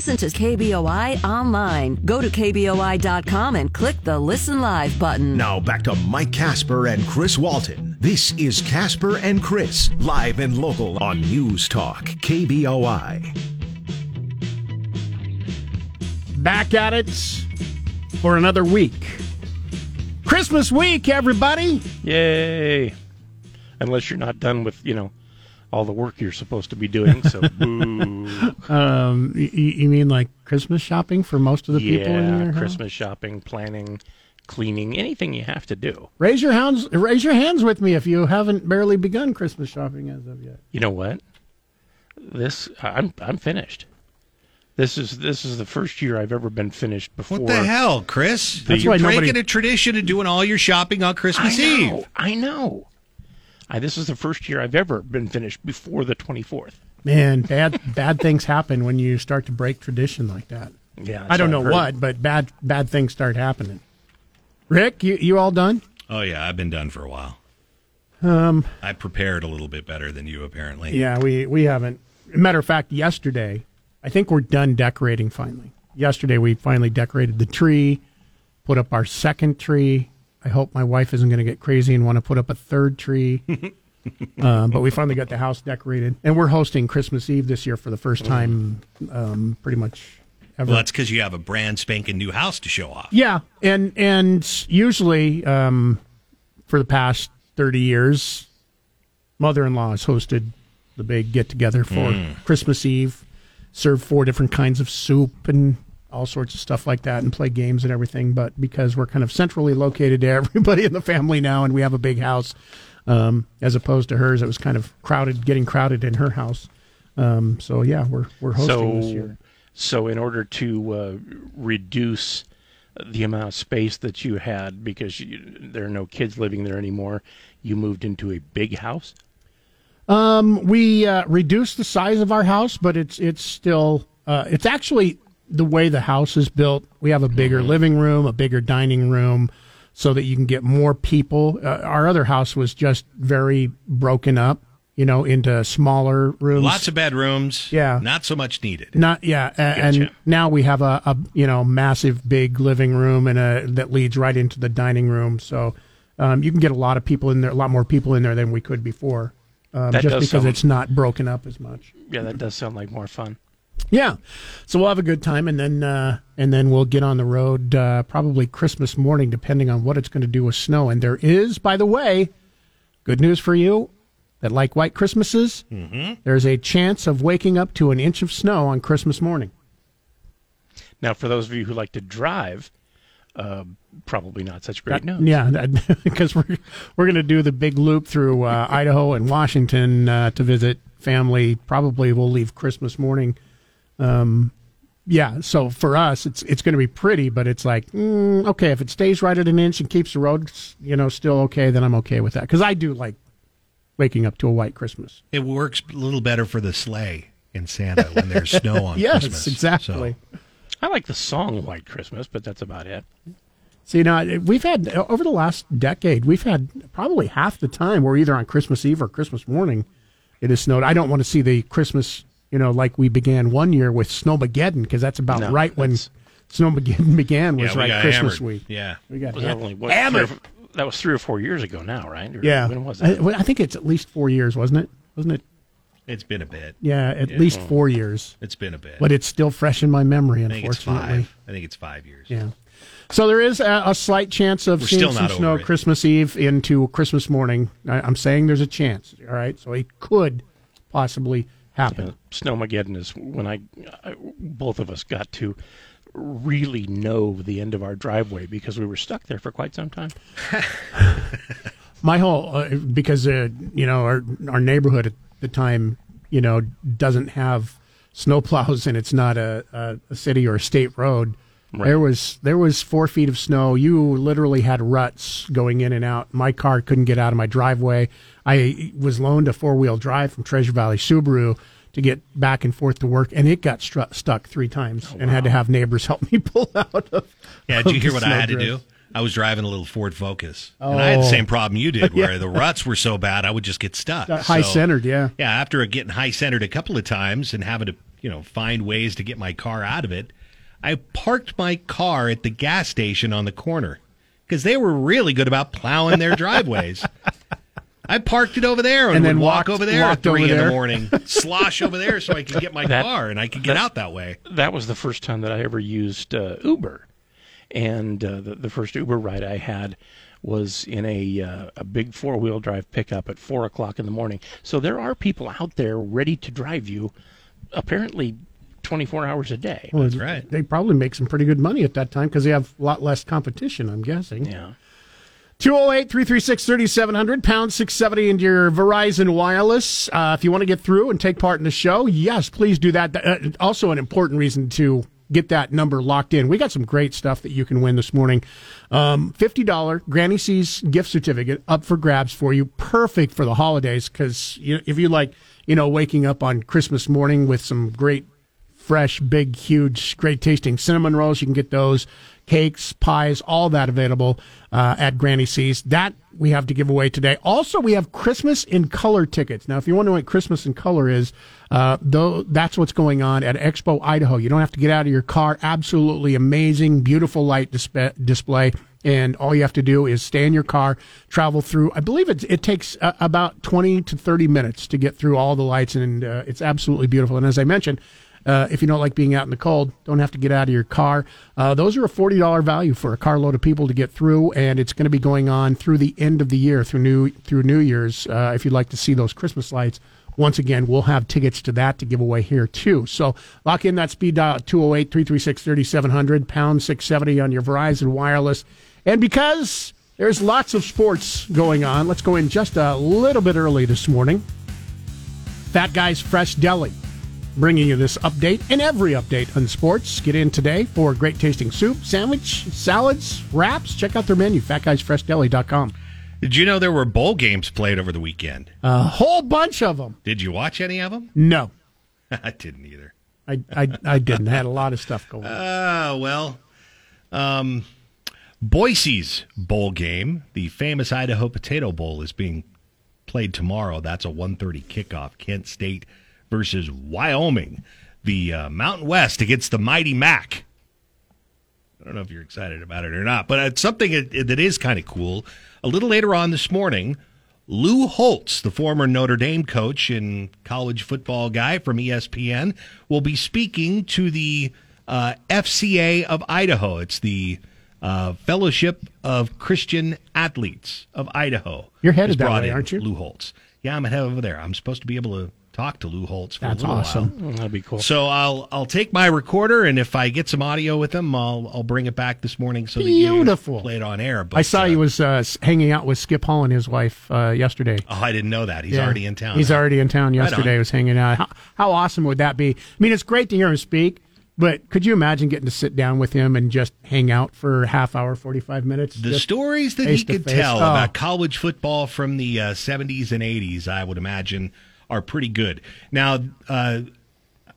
Listen to KBOI online. Go to KBOI.com and click the Listen Live button. Now back to Mike Casper and Chris Walton. This is Casper and Chris, live and local on News Talk, KBOI. Back at it for another week. Christmas week, everybody. Yay! Unless you're not done with, you know, all the work you're supposed to be doing. So, boo. Um, you, you mean like Christmas shopping for most of the people in yeah, your house? Christmas shopping, planning, cleaning, anything you have to do. Raise your hands. Raise your hands with me if you haven't barely begun Christmas shopping as of yet. You know what? This I'm I'm finished. This is this is the first year I've ever been finished before. What the hell, Chris? That's You're why breaking nobody- a tradition of doing all your shopping on I Christmas know. Eve. I know. I, this is the first year I've ever been finished before the 24th. Man, bad bad things happen when you start to break tradition like that. Yeah, I don't know heard. what, but bad bad things start happening. Rick, you you all done? Oh yeah, I've been done for a while. Um, I prepared a little bit better than you apparently. Yeah, we we haven't. Matter of fact, yesterday, I think we're done decorating finally. Yesterday, we finally decorated the tree, put up our second tree. I hope my wife isn't going to get crazy and want to put up a third tree. um, but we finally got the house decorated, and we're hosting Christmas Eve this year for the first time, um, pretty much ever. Well, that's because you have a brand spanking new house to show off. Yeah, and and usually um, for the past thirty years, mother-in-law has hosted the big get-together for Christmas Eve, serve four different kinds of soup and all sorts of stuff like that, and play games and everything. But because we're kind of centrally located to everybody in the family now, and we have a big house, um, as opposed to hers, it was kind of crowded, getting crowded in her house. Um, so yeah, we're we're hosting this So, year. so in order to uh, reduce the amount of space that you had because you, there are no kids living there anymore, you moved into a big house. Um, we uh, reduced the size of our house, but it's it's still uh, it's actually the way the house is built. We have a bigger living room, a bigger dining room, so that you can get more people. Uh, our other house was just very broken up, you know, into smaller rooms. Lots of bedrooms. Yeah. Not so much needed. Not yeah, a- and Gotcha. now we have a, a you know massive big living room and a that leads right into the dining room. So um, you can get a lot of people in there, a lot more people in there than we could before, um, That just does because sound- it's not broken up as much. Yeah, that does sound like more fun. Yeah, so we'll have a good time, and then uh, and then we'll get on the road uh, probably Christmas morning, depending on what it's going to do with snow. And there is, by the way, good news for you that like white Christmases, there's a chance of waking up to an inch of snow on Christmas morning. Now, for those of you who like to drive, uh, probably not such great news. Yeah, because we're we're going to do the big loop through uh, Idaho and Washington uh, to visit family. Probably we'll leave Christmas morning. Um, yeah, so for us, it's it's going to be pretty, but it's like mm, okay if it stays right at an inch and keeps the roads you know still okay, then I'm okay with that because I do like waking up to a white Christmas. It works a little better for the sleigh in Santa when there's snow on yes, Christmas. exactly. So, I like the song White Christmas, but that's about it. So you know, we've had over the last decade, we've had probably half the time we're either on Christmas Eve or Christmas morning. It has snowed. I don't want to see the Christmas, you know, like we began one year with Snowmageddon because that's about No, right when that's- Snowmageddon began was yeah, we right Christmas hammered. week. Yeah. We got Was that, ham- only, what, hammered. three that was three or four years ago now, right? Or Yeah, When was I, it? I think it's at least four years, wasn't it? Wasn't it? It's been a bit. Yeah, at least four years. It's been a bit. But it's still fresh in my memory, I think it's unfortunately. five. I think it's five years. Yeah. So there is a, a slight chance of We're seeing some snow it. Christmas Eve into Christmas morning. I, I'm saying there's a chance. All right, so it could possibly happen. Uh, Snowmageddon is when I, I, both of us got to really know the end of our driveway because we were stuck there for quite some time. My whole uh, because uh, you know our our neighborhood at the time you know doesn't have snowplows and it's not a, a, a city or a state road. Right. There was there was four feet of snow. You literally had ruts going in and out. My car couldn't get out of my driveway. I was loaned a four wheel drive from Treasure Valley Subaru to get back and forth to work, and it got stru- stuck three times, oh, and had to have neighbors help me pull out of. Yeah, did you hear what I had to do? I was driving a little Ford Focus, and I had the Oh. same problem you did, where Yeah. the ruts were so bad I would just get stuck. High So, centered, yeah. Yeah, after getting high centered a couple of times and having to you know, find ways to get my car out of it, I parked my car at the gas station on the corner because they were really good about plowing their driveways. I parked it over there and, And then then walk walked- over there at three in the morning, slosh over there so I could get my That- car and I could get out that way. that was the first time that I ever used uh, Uber, and uh, the, the first Uber ride I had was in a uh, a big four wheel drive pickup at four o'clock in the morning. So there are people out there ready to drive you, apparently, twenty four hours a day. Well, That's right. They probably make some pretty good money at that time because they have a lot less competition, I'm guessing. Yeah. 208 336 3700, pound 670 into your Verizon Wireless. Uh, if you want to get through and take part in the show, yes, please do that. Uh, also, an important reason to get that number locked in. We got some great stuff that you can win this morning. Um, $50 Granny C's gift certificate up for grabs for you. Perfect for the holidays because you know, if you like, you know, waking up on Christmas morning with some great fresh, big, huge, great tasting cinnamon rolls. You can get those cakes, pies, all that available uh, at Granny C's. That we have to give away today. Also, we have Christmas in Color tickets. Now, if you wonder what Christmas in Color is, uh, though that's what's going on at Expo Idaho. You don't have to get out of your car. Absolutely amazing, beautiful light disp- display. And all you have to do is stay in your car, travel through. I believe it, it takes uh, about 20 to 30 minutes to get through all the lights, and uh, it's absolutely beautiful. And as I mentioned, uh, if you don't like being out in the cold, don't have to get out of your car. Uh, those are a forty dollar value for a carload of people to get through, and it's going to be going on through the end of the year, through new through New Year's. Uh, if you'd like to see those Christmas lights, once again, we'll have tickets to that to give away here too. So lock in that speed dial at 208 336 3700, pound 670 on your Verizon Wireless. And because there's lots of sports going on, let's go in just a little bit early this morning. Fat Guys Fresh Deli bringing you this update and every update on sports. Get in today for great tasting soup, sandwich, salads, wraps. Check out their menu, fatguysfreshdeli.com. Did you know there were bowl games played over the weekend? A whole bunch of them. Did you watch any of them? No, I didn't either. I, I, I didn't. I had a lot of stuff going on. Uh, well, um, Boise's bowl game, the famous Idaho Potato Bowl, is being played tomorrow. That's a 1:30 kickoff. Kent State versus Wyoming, the uh, Mountain West against the mighty Mac. I don't know if you're excited about it or not, but it's something that that is kind of cool. A little later on this morning, Lou Holtz, the former Notre Dame coach and college football guy from ESPN, will be speaking to the uh, FCA of Idaho. It's the uh, Fellowship of Christian Athletes of Idaho. You're headed that way, aren't you? Lou Holtz. Yeah, I'm headed over there. I'm supposed to be able to talk to Lou Holtz for That's a little awesome. while. Mm, That'd be cool. So I'll I'll take my recorder, and if I get some audio with him, I'll I'll bring it back this morning so that Beautiful. you play it on air. But, I saw uh, he was uh, hanging out with Skip Hall and his wife uh, yesterday. Oh, I didn't know that. He's Yeah. already in town. He's now. already in town Right yesterday. on. was hanging out. How, how awesome would that be? I mean, it's great to hear him speak, but could you imagine getting to sit down with him and just hang out for a half hour, forty five minutes? The stories that he could face. tell Oh. about college football from the uh, 70s and 80s, I would imagine, are pretty good. Now, uh,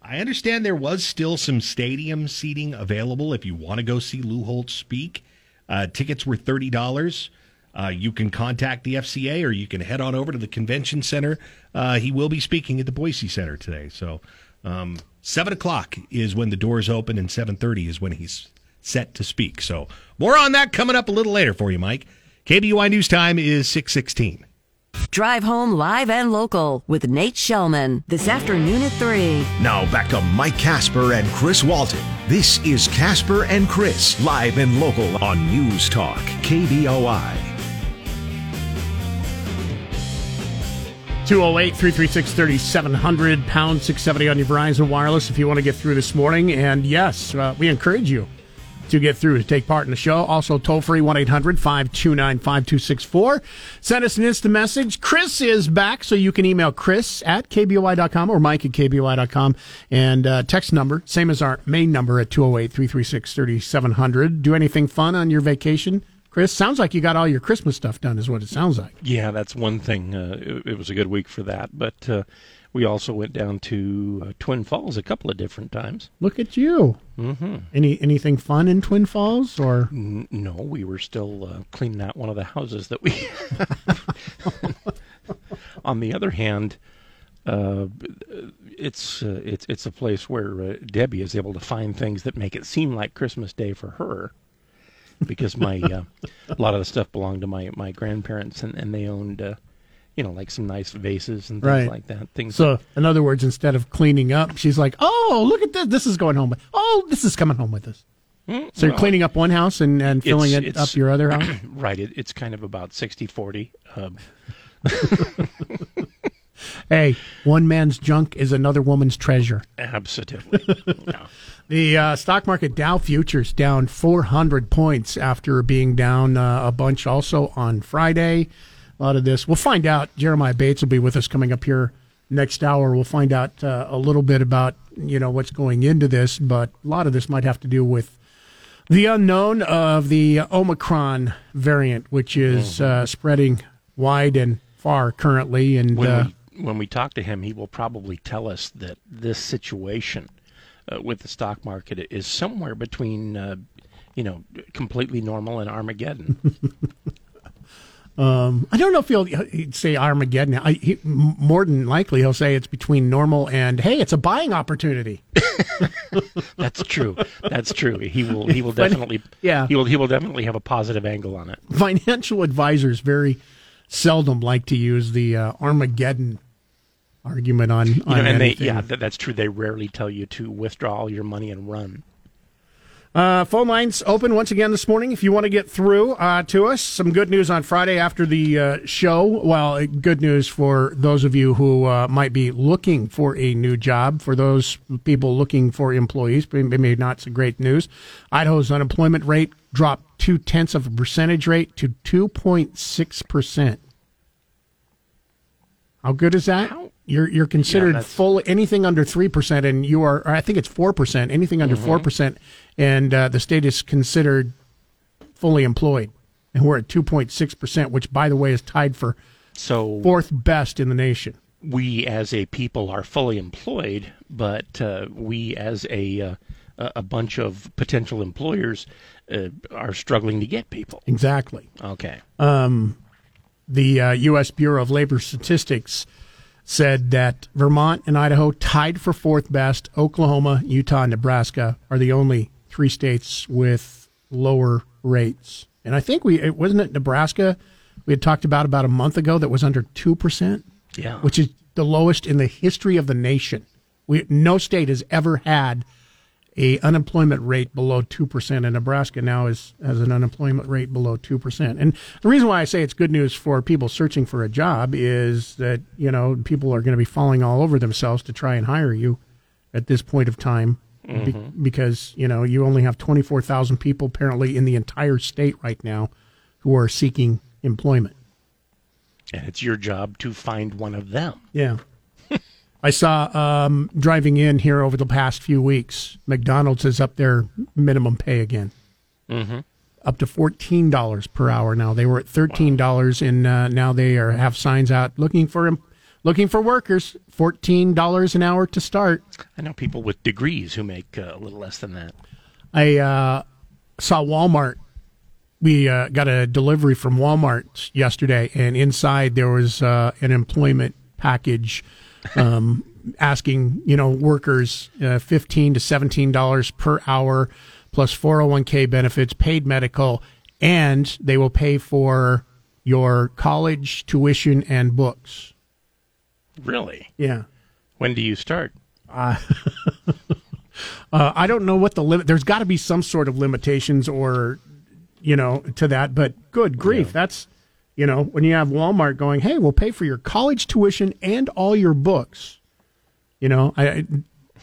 I understand there was still some stadium seating available if you want to go see Lou Holtz speak. Uh, tickets were thirty dollars. Uh, you can contact the FCA or you can head on over to the convention center. Uh, he will be speaking at the Boise Center today. So, um, seven o'clock is when the doors open, and seven thirty is when he's set to speak. So, more on that coming up a little later for you, Mike. KBOI News Time is six sixteen. Drive home live and local with Nate Shelman this afternoon at 3. Now back to Mike Casper and Chris Walton. This is Casper and Chris, live and local on News Talk, KBOI. 208 336 3700, pound 670 on your Verizon Wireless if you want to get through this morning. And yes, uh, we encourage you to get through to take part in the show. Also, toll free 1 800 529 5264. Send us an instant message. Chris is back, so you can email Chris at KBOI.com or Mike at KBOI.com. And uh, text number, same as our main number at 208 336 3700. Do anything fun on your vacation? Chris, sounds like you got all your Christmas stuff done, is what it sounds like. Yeah, that's one thing. Uh, it, it was a good week for that. But uh, we also went down to uh, Twin Falls a couple of different times. Look at you. Mm-hmm. Any anything fun in Twin Falls or N- no, we were still uh, cleaning out one of the houses that we. On the other hand, uh, it's uh, it's it's a place where uh, Debbie is able to find things that make it seem like Christmas Day for her, because my uh, a lot of the stuff belonged to my my grandparents and, and they owned uh, you know like some nice vases and things Right. like that. Things So, in other words, instead of cleaning up, she's like, "Oh, look at this! This is going home. With, oh, this is coming home with us." So you're well, cleaning up one house and, and filling It's- it it's- up your other house. right. It, it's kind of about 60-40. Um, hey, one man's junk is another woman's treasure. absolutely. No. The uh, stock market Dow futures down 400 points after being down uh, a bunch also on Friday. A lot of this, we'll find out. Jeremiah Bates will be with us coming up here next hour. We'll find out uh, a little bit about you know what's going into this, but a lot of this might have to do with the unknown of the Omicron variant, which is uh, spreading wide and far currently. And when uh, we when we talk to him, he will probably tell us that this situation uh, with the stock market is somewhere between, uh, you know, completely normal and Armageddon. I don't know if he'll he'd say Armageddon. I, he, more than likely, he'll say it's between normal and hey, it's a buying opportunity. That's true. That's true. He will. He will But- definitely. yeah. He will. He will definitely have a positive angle on it. Financial advisors very seldom like to use the uh, Armageddon argument on, You know, and they. anything. Yeah, that, that's true. They rarely tell you to withdraw all your money and run. Uh, phone lines open once again this morning. If you want to get through uh, to us, some good news on Friday after the uh, show. Well, uh, good news for those of you who uh, might be looking for a new job. For those people looking for employees, maybe not so great news. Idaho's unemployment rate dropped two tenths of a percentage rate to two point six percent. How good is that? How- You're you're considered that's- full anything under three percent, and you are. I think it's four percent. Anything under Mm-hmm. 4 percent, and uh, the state is considered fully employed, and we're at two point six percent, which, by the way, is tied for So fourth best in the nation. we as a people are fully employed, but uh, we as a uh, a a bunch of potential employers uh, are struggling to get people. Exactly. Okay. Um, The uh, U.S. Bureau of Labor Statistics said that Vermont and Idaho tied for fourth best. Oklahoma, Utah, and Nebraska are the only three states with lower rates. And I think we it wasn't it Nebraska we had talked about about a month ago that was under two percent. Yeah. which is the lowest in the history of the nation. We no state has ever had a unemployment rate below two percent, and Nebraska now is has an unemployment rate below two percent. And the reason why I say it's good news for people searching for a job is that you know people are going to be falling all over themselves to try and hire you at this point of time. Be- mm-hmm. because you know you only have 24,000 people apparently in the entire state right now who are seeking employment. and it's your job to find one of them. Yeah. I saw um, driving in here over the past few weeks, McDonald's is up their minimum pay again. Mm-hmm. Up to fourteen dollars per hour now. They were at thirteen dollars, and uh, now they are have signs out looking for em- looking for workers. Fourteen dollars an hour to start. I know people with degrees who make uh, a little less than that. I uh, saw Walmart. We uh, got a delivery from Walmart yesterday, and inside there was uh, an employment package um, asking you know workers uh, fifteen to seventeen dollars per hour, plus four hundred one k benefits, paid medical, and they will pay for your college tuition and books. Really? Yeah. When do you start? Uh, I don't know what the limit. There's got to be some sort of limitations, or you know, to that. But good grief, that's you know, when you have Walmart going, "Hey, we'll pay for your college tuition and all your books." You know, I, I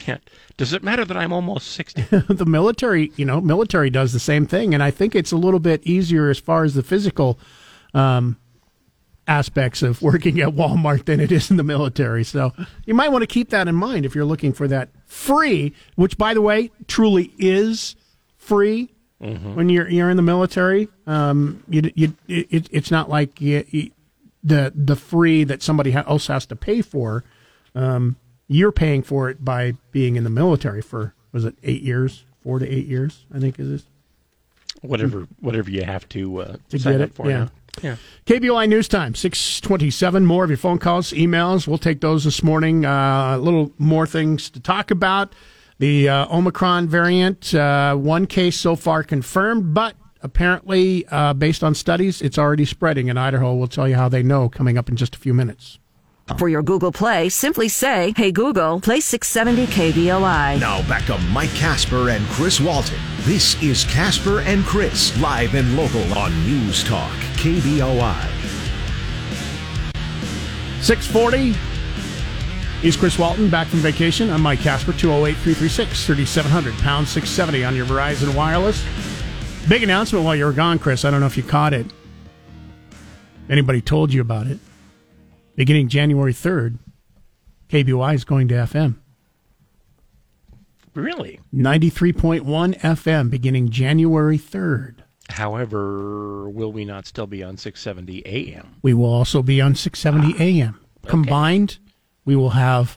Yeah. Does it matter that I'm almost 60? the military, you know, military does the same thing, and I think it's a little bit easier as far as the physical um, aspects of working at Walmart than it is in the military. So you might want to keep that in mind if you're looking for that free, which, by the way, truly is free. When you're you're in the military, um, you, you, it, it's not like you, you, the the free that somebody else has to pay for. Um, you're paying for it by being in the military for was it eight years, four to eight years? I think is this. whatever whatever you have to uh, To sign get up it, for yeah. now. Yeah. KBOI News Time, 627. More of your phone calls, emails. We'll take those this morning. Uh, a little more things to talk about. The uh, Omicron variant, uh, one case so far confirmed, but apparently, uh, based on studies, it's already spreading in Idaho. We'll tell you how they know coming up in just a few minutes. For your Google Play, simply say, Hey Google, play 670 KBOI. Now back to Mike Casper and Chris Walton. This is Casper and Chris, live and local on News Talk, KBOI. 640. He's Chris Walton, back from vacation. I'm Mike Casper, 208 336 3700, pound 670 on your Verizon Wireless. Big announcement while you were gone, Chris. I don't know if you caught it. Anybody told you about it? Beginning January 3rd, KBOI is going to FM. Really? 93.1 FM beginning January 3rd. However, will we not still be on 670 AM? We will also be on 670 AM. Ah, Combined, we will have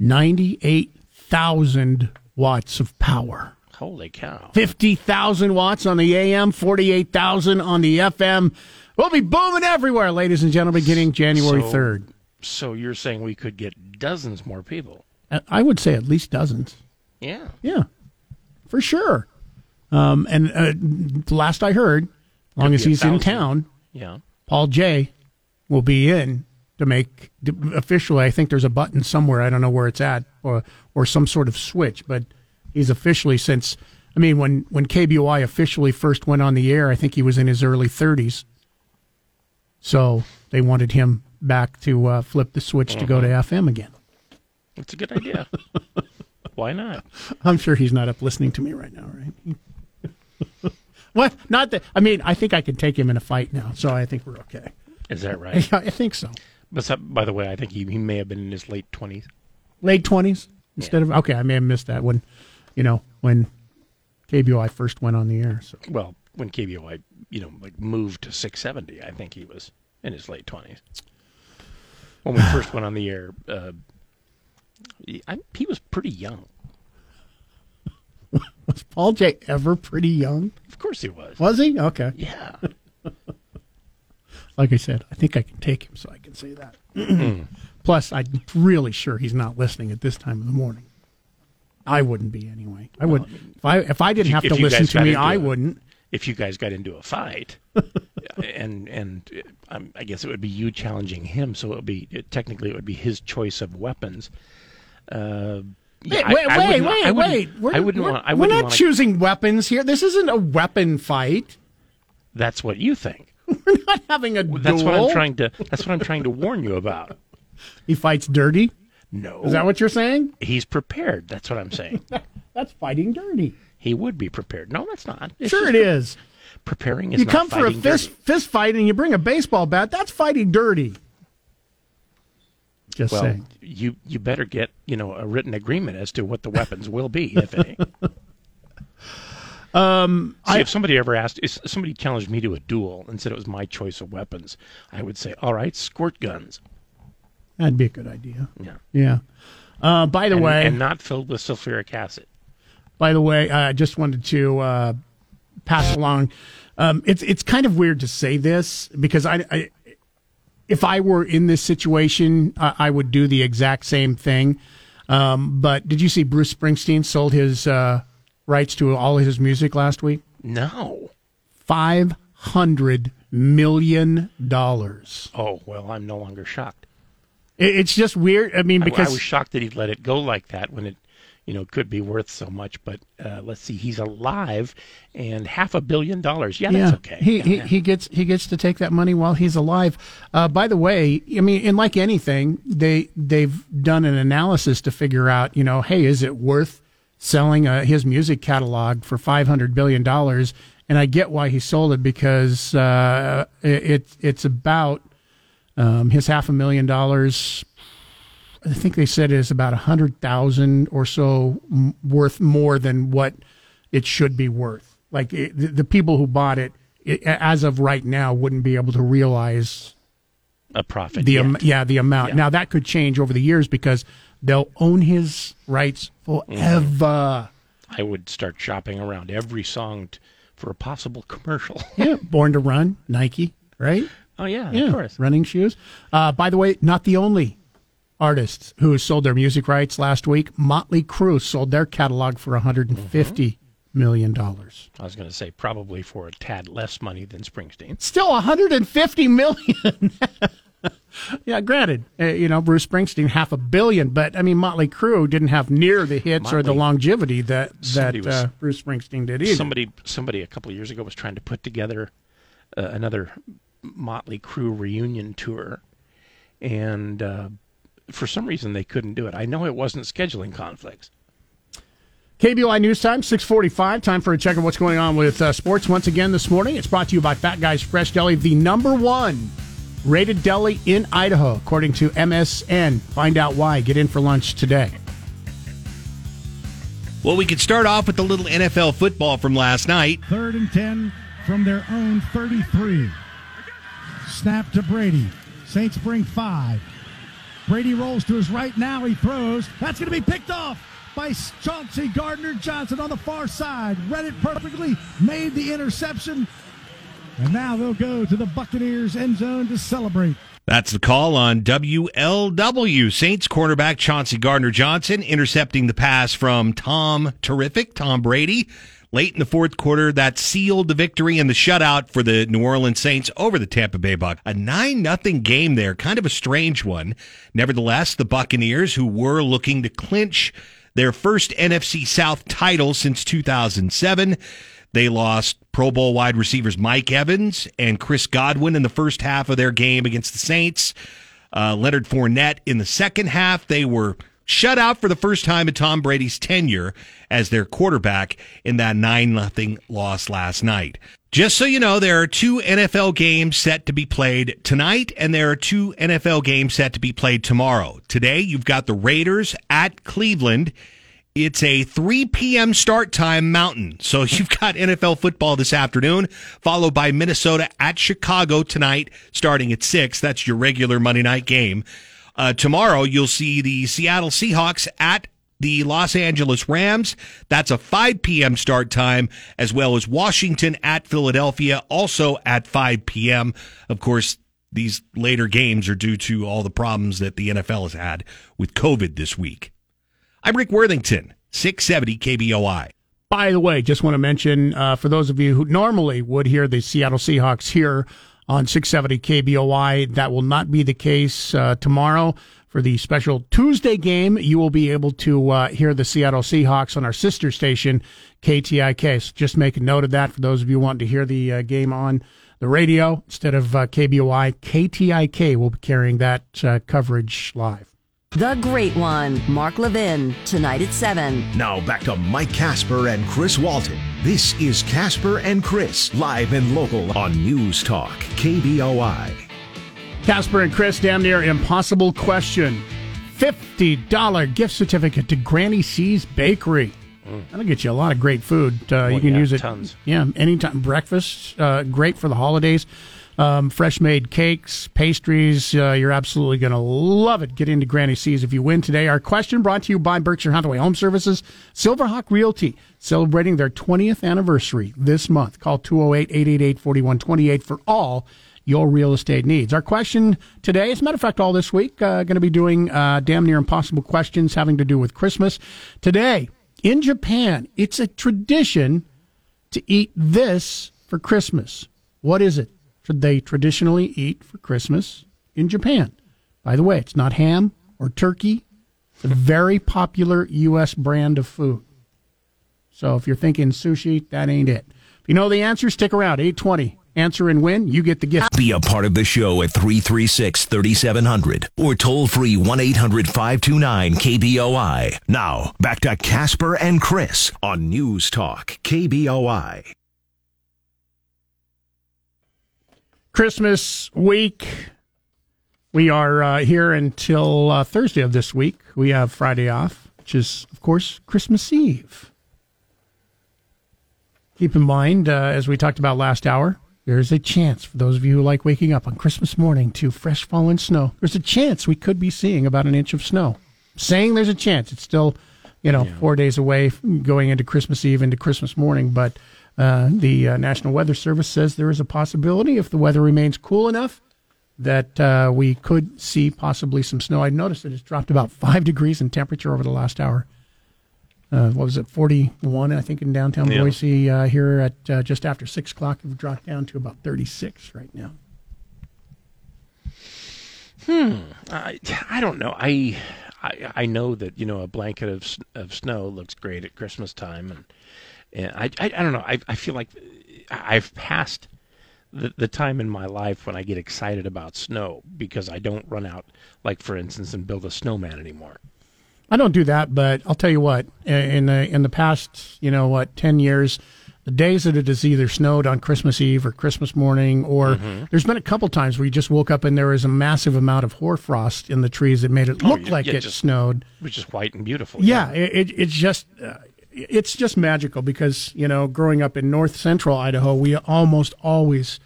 98,000 watts of power. Holy cow. 50,000 watts on the AM, 48,000 on the FM. We'll be booming everywhere, ladies and gentlemen, beginning January So- 3rd. So you're saying we could get dozens more people? Uh, I would say at least dozens. Yeah. Yeah, for sure. Um, and uh, last I heard, as long as he's in town, Yeah. Paul J will be in to make officially. I think there's a button somewhere. I don't know where it's at, or or some sort of switch. But he's officially since. I mean, when when KBOI officially first went on the air, I think he was in his early 30s. So they wanted him back to uh, flip the switch to go to FM again. It's a good idea. Why not? I'm sure he's not up listening to me right now, right? what? Not that. I mean, I think I can take him in a fight now, so I think we're okay. Is that right? I think so. But so- by the way, I think he, he may have been in his late 20s. late twenties instead of okay. I may have missed that when, you know, when KBOI first went on the air. So Well, when KBOI, you know, like moved to 670, I think he was in his late 20s. When we first went on the air, uh, I, he was pretty young. was Paul J ever pretty young? Of course he was. Was he? Okay. Yeah. Like I said, I think I can take him, so I can say that. Plus, I'm really sure he's not listening at this time of the morning. I wouldn't be anyway. I would if I if I didn't you- have to listen to me. I wouldn't. If you guys got into a fight, and and um, I guess it would be you challenging him, so it would be it, technically it would be his choice of weapons. Uh, yeah, Wait, wait, I, I wait, wait, I wouldn't- wait. We're, I wouldn't we're, want. I we're wouldn't not want. choosing weapons here. This isn't a weapon fight. That's what you think. We're not having a That's duel. what I'm trying to. That's what I'm trying to warn you about. He fights dirty. No, Is that what you're saying? he's prepared? That's what I'm saying. That's fighting dirty. he would be prepared. No, that's not. It's sure, it is. Preparing is You come for a fist dirty. fist fight and you bring a baseball bat. That's fighting dirty. Just Well, saying. you you better get you know a written agreement as to what the weapons will be, if any. Um, See, I- if somebody ever asked, if somebody challenged me to a duel and said it was my choice of weapons, I would say, "All right, squirt guns." That'd be a good idea. Yeah, Yeah. Uh, by the and, way, and not filled with sulfuric acid. by the way, I just wanted to uh, pass along. Um, it's it's kind of weird to say this because I, I if I were in this situation, I, I would do the exact same thing. Um, but did you see Bruce Springsteen sold his uh, rights to all his music last week? No. Five hundred million dollars. Oh well, I'm no longer shocked. It, it's just weird. I mean, because I, was shocked that he'd let it go like that when it, you know, could be worth so much. But uh, let's see, he's alive and half a billion dollars. Yeah, that's okay. He, Yeah, he yeah. he gets he gets to take that money while he's alive. Uh, by the way, I mean, and like anything, they they've done an analysis to figure out, you know, hey, is it worth selling uh, his music catalog for five hundred billion dollars? And I get why he sold it because uh, it, it it's about um, his half a million dollars. I think they said is about a hundred thousand or so m- worth more than what it should be worth. Like it, the, the people who bought it, it, as of right now, wouldn't be able to realize a profit. the am, yeah the amount. Yeah. Now that could change over the years because they'll own his rights forever. I would start shopping around every song t- for a possible commercial. Yeah, Born to Run, Nike. right? Oh yeah, of course. running shoes. Uh, by the way, not the only artists who sold their music rights last week. Motley Crue sold their catalog for 150 million dollars. I was going to say probably for a tad less money than Springsteen. Still 150 million. yeah, granted, uh, you know Bruce Springsteen half a billion, but I mean Motley Crue didn't have near the hits or the longevity that that was- uh, Bruce Springsteen did either. Somebody somebody a couple of years ago was trying to put together uh, another Motley Crue reunion tour, and uh, for some reason they couldn't do it. I know it wasn't scheduling conflicts. KBOI News Time, 645. Time for a check of what's going on with uh, sports once again this morning. It's brought to you by Fat Guys Fresh Deli, the number one rated deli in Idaho, according to MSN. Find out why. Get in for lunch today. Well, we could start off with a little NFL football from last night. Third and 10 from their own 33. Snap to Brady. Saints bring five. Brady rolls to his right now. He throws. That's going to be picked off by Chauncey Gardner Johnson on the far side. Read it perfectly, made the interception. And now they'll go to the Buccaneers end zone to celebrate. That's the call on WWL. Saints cornerback Chauncey Gardner Johnson intercepting the pass from Tom Terrific, Tom Brady. Late in the fourth quarter, that sealed the victory and the shutout for the New Orleans Saints over the Tampa Bay Bucks. A 9 nothing game there, kind of a strange one. Nevertheless, the Buccaneers, who were looking to clinch their first NFC South title since 2007, they lost Pro Bowl wide receivers Mike Evans and Chris Godwin in the first half of their game against the Saints. Uh, Leonard Fournette in the second half. They were shut out for the first time in Tom Brady's tenure as their quarterback in that 9 nothing loss last night. Just so you know, there are two NFL games set to be played tonight, and there are two NFL games set to be played tomorrow. Today, you've got the Raiders at Cleveland. It's a 3 p.m. start time mountain. So you've got NFL football this afternoon, followed by Minnesota at Chicago tonight, starting at 6. That's your regular Monday night game. Uh, tomorrow, you'll see the Seattle Seahawks at the Los Angeles Rams. That's a 5 p.m. start time, as well as Washington at Philadelphia, also at 5 p.m. Of course, these later games are due to all the problems that the NFL has had with COVID this week. I'm Rick Worthington, 670 KBOI. By the way, just want to mention uh, for those of you who normally would hear the Seattle Seahawks here on 670 KBOI, that will not be the case uh, tomorrow. For the special Tuesday game, you will be able to uh, hear the Seattle Seahawks on our sister station, KTIK. So just make a note of that for those of you wanting to hear the uh, game on the radio instead of uh, KBOI. KTIK will be carrying that uh, coverage live. The Great One, Mark Levin, tonight at 7. Now back to Mike Casper and Chris Walton. This is Casper and Chris, live and local on News Talk, KBOI. Casper and Chris, damn near impossible question. $50 gift certificate to Granny C's Bakery. That'll get you a lot of great food. Uh, you can yeah, use it. tons. Yeah, anytime. Breakfast, uh, great for the holidays. Um, fresh made cakes, pastries. Uh, you're absolutely going to love it. Get into Granny C's if you win today. Our question brought to you by Berkshire Hathaway Home Services, Silverhawk Realty, celebrating their 20th anniversary this month. Call 208 888 4128 for all your real estate needs. Our question today, as a matter of fact, all this week, uh, going to be doing uh, damn near impossible questions having to do with Christmas. Today, in Japan, it's a tradition to eat this for Christmas. What is it? Should they traditionally eat for Christmas in Japan? By the way, it's not ham or turkey. It's a very popular U.S. brand of food. So if you're thinking sushi, that ain't it. If you know the answer, stick around. 820. Answer and win. You get the gift. Be a part of the show at 336 3700 or toll free 1 800 529 KBOI. Now, back to Casper and Chris on News Talk, KBOI. Christmas week. We are uh, here until uh, Thursday of this week. We have Friday off, which is, of course, Christmas Eve. Keep in mind, uh, as we talked about last hour, there's a chance for those of you who like waking up on Christmas morning to fresh fallen snow. There's a chance we could be seeing about an inch of snow. Saying there's a chance. It's still you know, four days away, going into Christmas Eve into Christmas morning. But uh, the uh, National Weather Service says there is a possibility if the weather remains cool enough that uh, we could see possibly some snow. I noticed that it's dropped about five degrees in temperature over the last hour. Uh, what was it, 41, I think, in downtown Yeah. Boise. Uh, here at uh, just after 6 o'clock, we've dropped down to about 36 right now. Hmm. I, I don't know. I, I I know that you know a blanket of of snow looks great at Christmas time, and and I I, I don't know. I I feel like I've passed the the time in my life when I get excited about snow because I don't run out like for instance and build a snowman anymore. I don't do that, but I'll tell you what. In the in the past, you know what, ten years, the days that it has either snowed on Christmas Eve or Christmas morning, or Mm-hmm. there's been a couple times where you just woke up and there was a massive amount of hoarfrost in the trees that made it look Oh, yeah, like yeah, it just- snowed. Which is white and beautiful. Yeah, it, it, it's just uh, it's just magical because you know, growing up in North Central Idaho, we almost always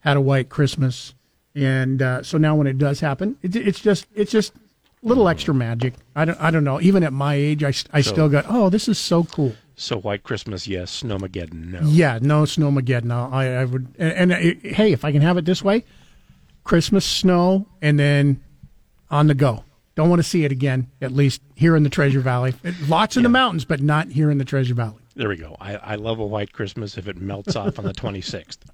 had a white Christmas, and uh, so now when it does happen, it, it's just it's just a little extra magic. I don't I don't know. Even at my age, I, I So- still got oh, this is so cool. So white Christmas, yes. Snowmageddon, no. Yeah, no snowmageddon. No, I, I would. And, and uh, hey, if I can have it this way, Christmas snow, and then on the go. Don't want to see it again, at least here in the Treasure Valley. Lots in yeah. the mountains, but not here in the Treasure Valley. There we go. I, I love a white Christmas if it melts off on the 26th.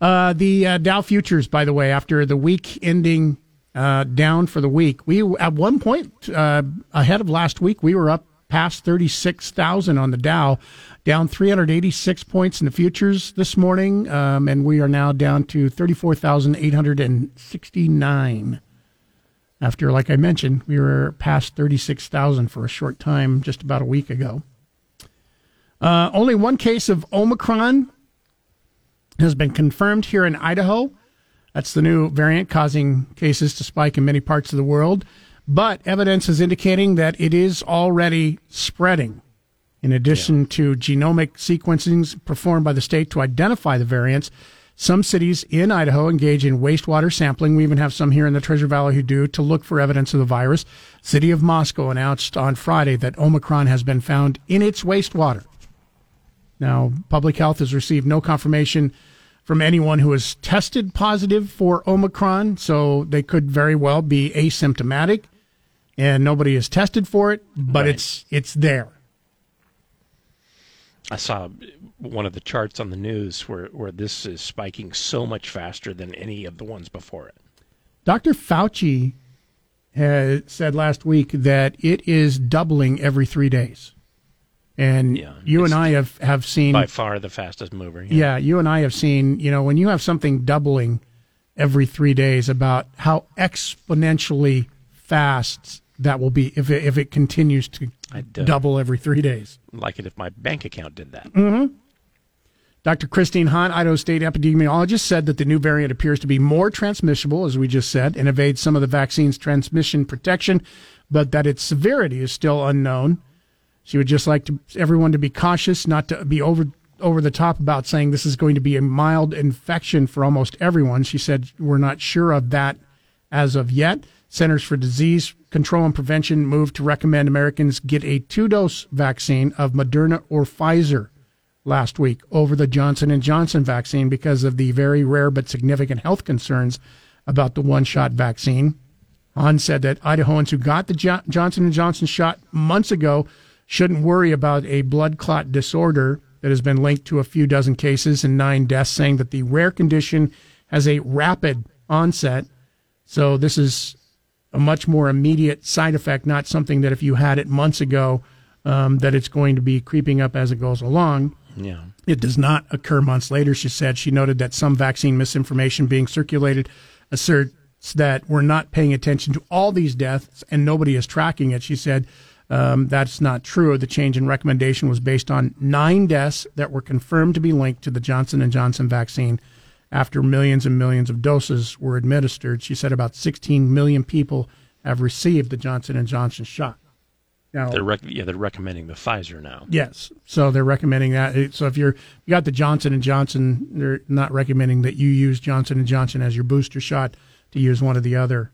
Uh, the uh, Dow futures, by the way, after the week ending uh, down for the week, we at one point uh, ahead of last week, we were up past 36,000 on the Dow, down 386 points in the futures this morning, um, and we are now down to 34,869. After, like I mentioned, we were past thirty six thousand for a short time just about a week ago. Uh, only one case of Omicron has been confirmed here in Idaho. That's the new variant causing cases to spike in many parts of the world. But evidence is indicating that it is already spreading. In addition to genomic sequencing performed by the state to identify the variants, some cities in Idaho engage in wastewater sampling. We even have some here in the Treasure Valley who do to look for evidence of the virus. City of Moscow announced on Friday that Omicron has been found in its wastewater. Now, public health has received no confirmation from anyone who has tested positive for Omicron, so they could very well be asymptomatic, and nobody has tested for it, but Right. it's it's there. I saw one of the charts on the news where, where this is spiking so much faster than any of the ones before it. Dr. Fauci has said last week that it is doubling every three days, and Yeah, you and I have have seen By far the fastest mover. Yeah, you and I have seen, you know, when you have something doubling every three days, about how exponentially fast that will be if it, if it continues to I'd, uh, double every three days. Like it if my bank account did that. Dr. Christine Hahn, Idaho State epidemiologist, said that the new variant appears to be more transmissible, as we just said, and evades some of the vaccine's transmission protection, but that its severity is still unknown. She would just like to, everyone to be cautious, not to be over over the top about saying this is going to be a mild infection for almost everyone. She said we're not sure of that as of yet. Centers for Disease Control and Prevention moved to recommend Americans get a two-dose vaccine of Moderna or Pfizer last week over the Johnson & Johnson vaccine because of the very rare but significant health concerns about the one-shot vaccine. Hahn said that Idahoans who got the jo- Johnson & Johnson shot months ago shouldn't worry about a blood clot disorder that has been linked to a few dozen cases and nine deaths, saying that the rare condition has a rapid onset. So this is a much more immediate side effect, not something that if you had it months ago, um, that it's going to be creeping up as it goes along. Yeah. It does not occur months later, she said. She noted that some vaccine misinformation being circulated asserts that we're not paying attention to all these deaths and nobody is tracking it. She said um, that's not true. The change in recommendation was based on nine deaths that were confirmed to be linked to the Johnson & Johnson vaccine after millions and millions of doses were administered. She said about 16 million people have received the Johnson & Johnson shot. Now, They're rec- yeah, they're recommending the Pfizer now. Yes, so they're recommending that. So if you're you got the Johnson and Johnson, they're not recommending that you use Johnson and Johnson as your booster shot. To use one of the other,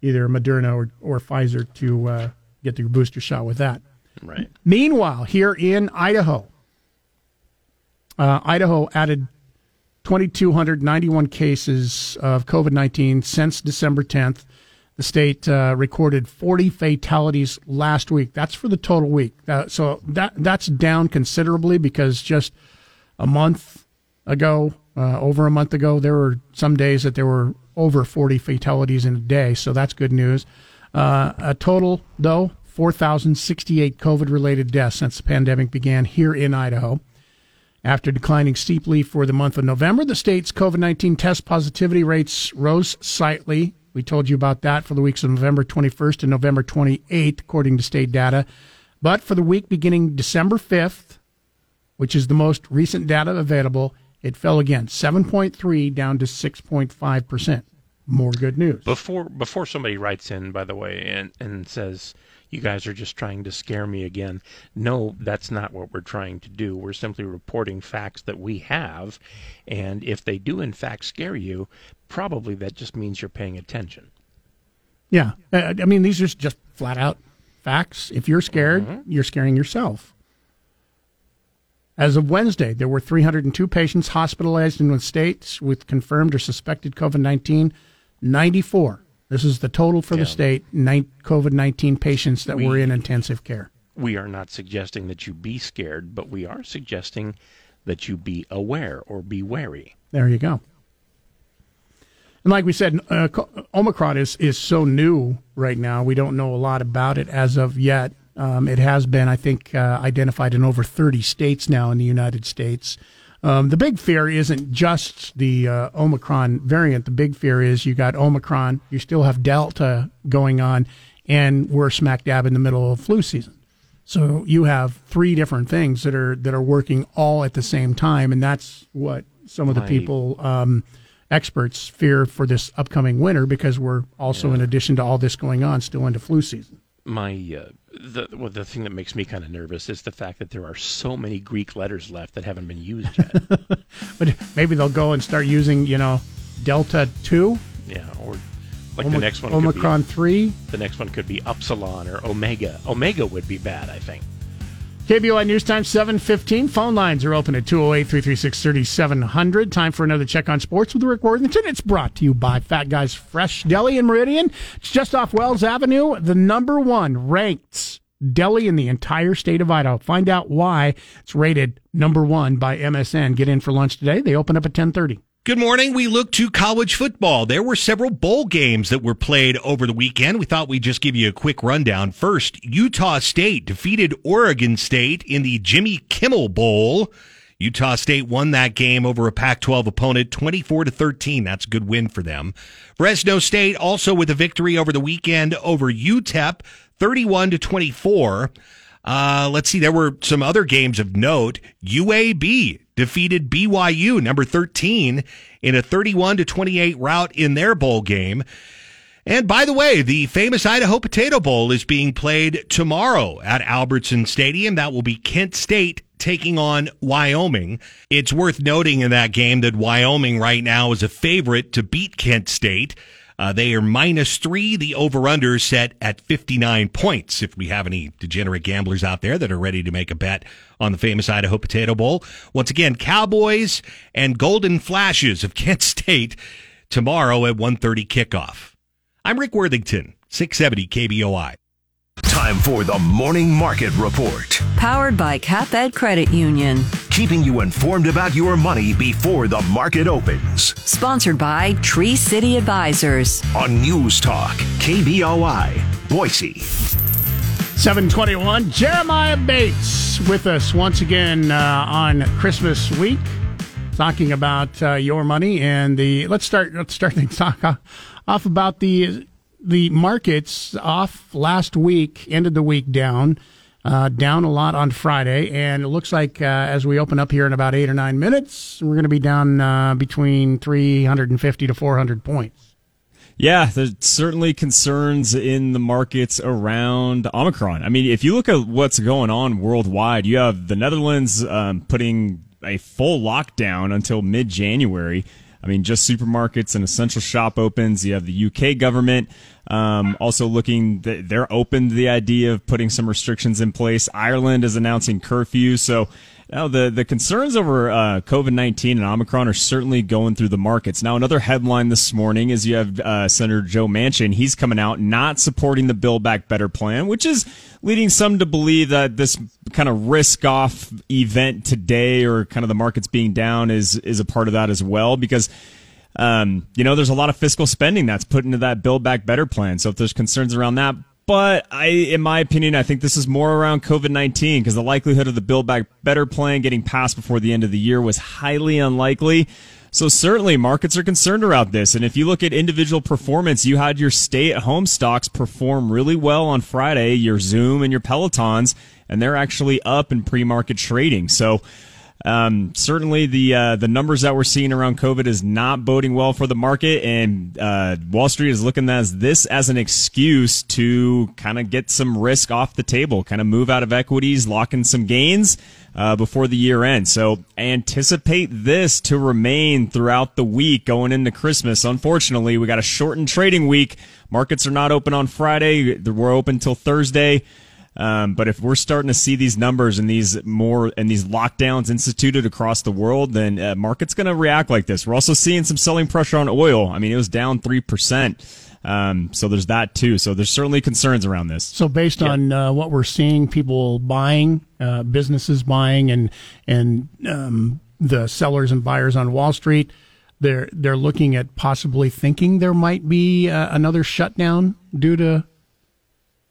either Moderna or, or Pfizer to uh, get your booster shot with that. Right. Meanwhile, here in Idaho, uh, Idaho added 2,291 cases of COVID 19 since December 10th. The state uh, recorded 40 fatalities last week. That's for the total week. Uh, so that that's down considerably because just a month ago, uh, over a month ago, there were some days that there were over 40 fatalities in a day. So that's good news. Uh, a total, though, 4,068 COVID related deaths since the pandemic began here in Idaho. After declining steeply for the month of November, the state's COVID 19 test positivity rates rose slightly. We told you about that for the weeks of November 21st and November 28th, according to state data. But for the week beginning December 5th, which is the most recent data available, it fell again, 7.3 down to 6.5%. More good news. Before before somebody writes in, by the way, and, and says you guys are just trying to scare me again. No, that's not what we're trying to do. We're simply reporting facts that we have, and if they do in fact scare you, probably that just means you're paying attention. Yeah, uh, I mean these are just flat out facts. If you're scared, mm-hmm. you're scaring yourself. As of Wednesday, there were 302 patients hospitalized in the states with confirmed or suspected COVID 19. 94. This is the total for yeah. the state COVID 19 patients that we, were in intensive care. We are not suggesting that you be scared, but we are suggesting that you be aware or be wary. There you go. And like we said, uh, Omicron is, is so new right now. We don't know a lot about it as of yet. Um, it has been, I think, uh, identified in over 30 states now in the United States. Um, the big fear isn't just the uh, Omicron variant. The big fear is you got Omicron, you still have Delta going on, and we're smack dab in the middle of flu season. So you have three different things that are that are working all at the same time, and that's what some of the people, um, experts, fear for this upcoming winter because we're also, yeah. in addition to all this going on, still into flu season my uh, the well, the thing that makes me kind of nervous is the fact that there are so many Greek letters left that haven't been used yet. but maybe they'll go and start using, you know, Delta two. Yeah, or like the next one, Omicron be, three. The next one could be Upsilon or Omega. Omega would be bad, I think. KBOI News Time 715. Phone lines are open at 208 336 3700. Time for another check on sports with Rick Worthington. It's brought to you by Fat Guys Fresh Deli in Meridian. It's just off Wells Avenue, the number one ranked deli in the entire state of Idaho. Find out why it's rated number one by MSN. Get in for lunch today. They open up at 1030. Good morning. We look to college football. There were several bowl games that were played over the weekend. We thought we'd just give you a quick rundown. First, Utah State defeated Oregon State in the Jimmy Kimmel Bowl. Utah State won that game over a Pac-12 opponent 24 to 13. That's a good win for them. Fresno State also with a victory over the weekend over UTEP 31 to 24. Uh, let's see. There were some other games of note. UAB defeated BYU, number 13, in a 31 to 28 rout in their bowl game. And by the way, the famous Idaho Potato Bowl is being played tomorrow at Albertson Stadium. That will be Kent State taking on Wyoming. It's worth noting in that game that Wyoming right now is a favorite to beat Kent State. Uh, they are minus three. The over under set at 59 points. If we have any degenerate gamblers out there that are ready to make a bet on the famous Idaho Potato Bowl. Once again, Cowboys and Golden Flashes of Kent State tomorrow at 1.30 kickoff. I'm Rick Worthington, 670 KBOI. Time for the Morning Market Report. Powered by CapEd Credit Union. Keeping you informed about your money before the market opens. Sponsored by Tree City Advisors. On News Talk, KBOI, Boise. 721, Jeremiah Bates with us once again uh, on Christmas week, talking about uh, your money and the. Let's start. Let's start things off, off about the the markets off last week, ended the week down, uh, down a lot on Friday, and it looks like uh, as we open up here in about eight or nine minutes, we're going to be down uh, between 350 to 400 points. Yeah, there's certainly concerns in the markets around Omicron. I mean, if you look at what's going on worldwide, you have the Netherlands um, putting a full lockdown until mid January. I mean, just supermarkets and essential shop opens. You have the UK government um, also looking, they're open to the idea of putting some restrictions in place. Ireland is announcing curfew. So now the, the concerns over uh, COVID 19 and Omicron are certainly going through the markets. Now, another headline this morning is you have uh, Senator Joe Manchin. He's coming out not supporting the Build Back Better plan, which is leading some to believe that this kind of risk off event today or kind of the markets being down is, is a part of that as well because um, you know, there's a lot of fiscal spending that's put into that Build Back Better plan. So if there's concerns around that, but I, in my opinion, I think this is more around COVID 19 because the likelihood of the Build Back Better plan getting passed before the end of the year was highly unlikely. So certainly markets are concerned about this. And if you look at individual performance, you had your stay at home stocks perform really well on Friday, your Zoom and your Pelotons, and they're actually up in pre market trading. So, um, certainly, the uh, the numbers that we're seeing around COVID is not boding well for the market, and uh, Wall Street is looking at this as an excuse to kind of get some risk off the table, kind of move out of equities, lock in some gains uh, before the year end. So anticipate this to remain throughout the week going into Christmas. Unfortunately, we got a shortened trading week. Markets are not open on Friday. We're open till Thursday. Um, but if we're starting to see these numbers and these more and these lockdowns instituted across the world, then uh, market's going to react like this. We're also seeing some selling pressure on oil. I mean, it was down three percent. Um, so there's that too. So there's certainly concerns around this. So based on uh, what we're seeing, people buying, uh, businesses buying, and and um, the sellers and buyers on Wall Street, they're they're looking at possibly thinking there might be uh, another shutdown due to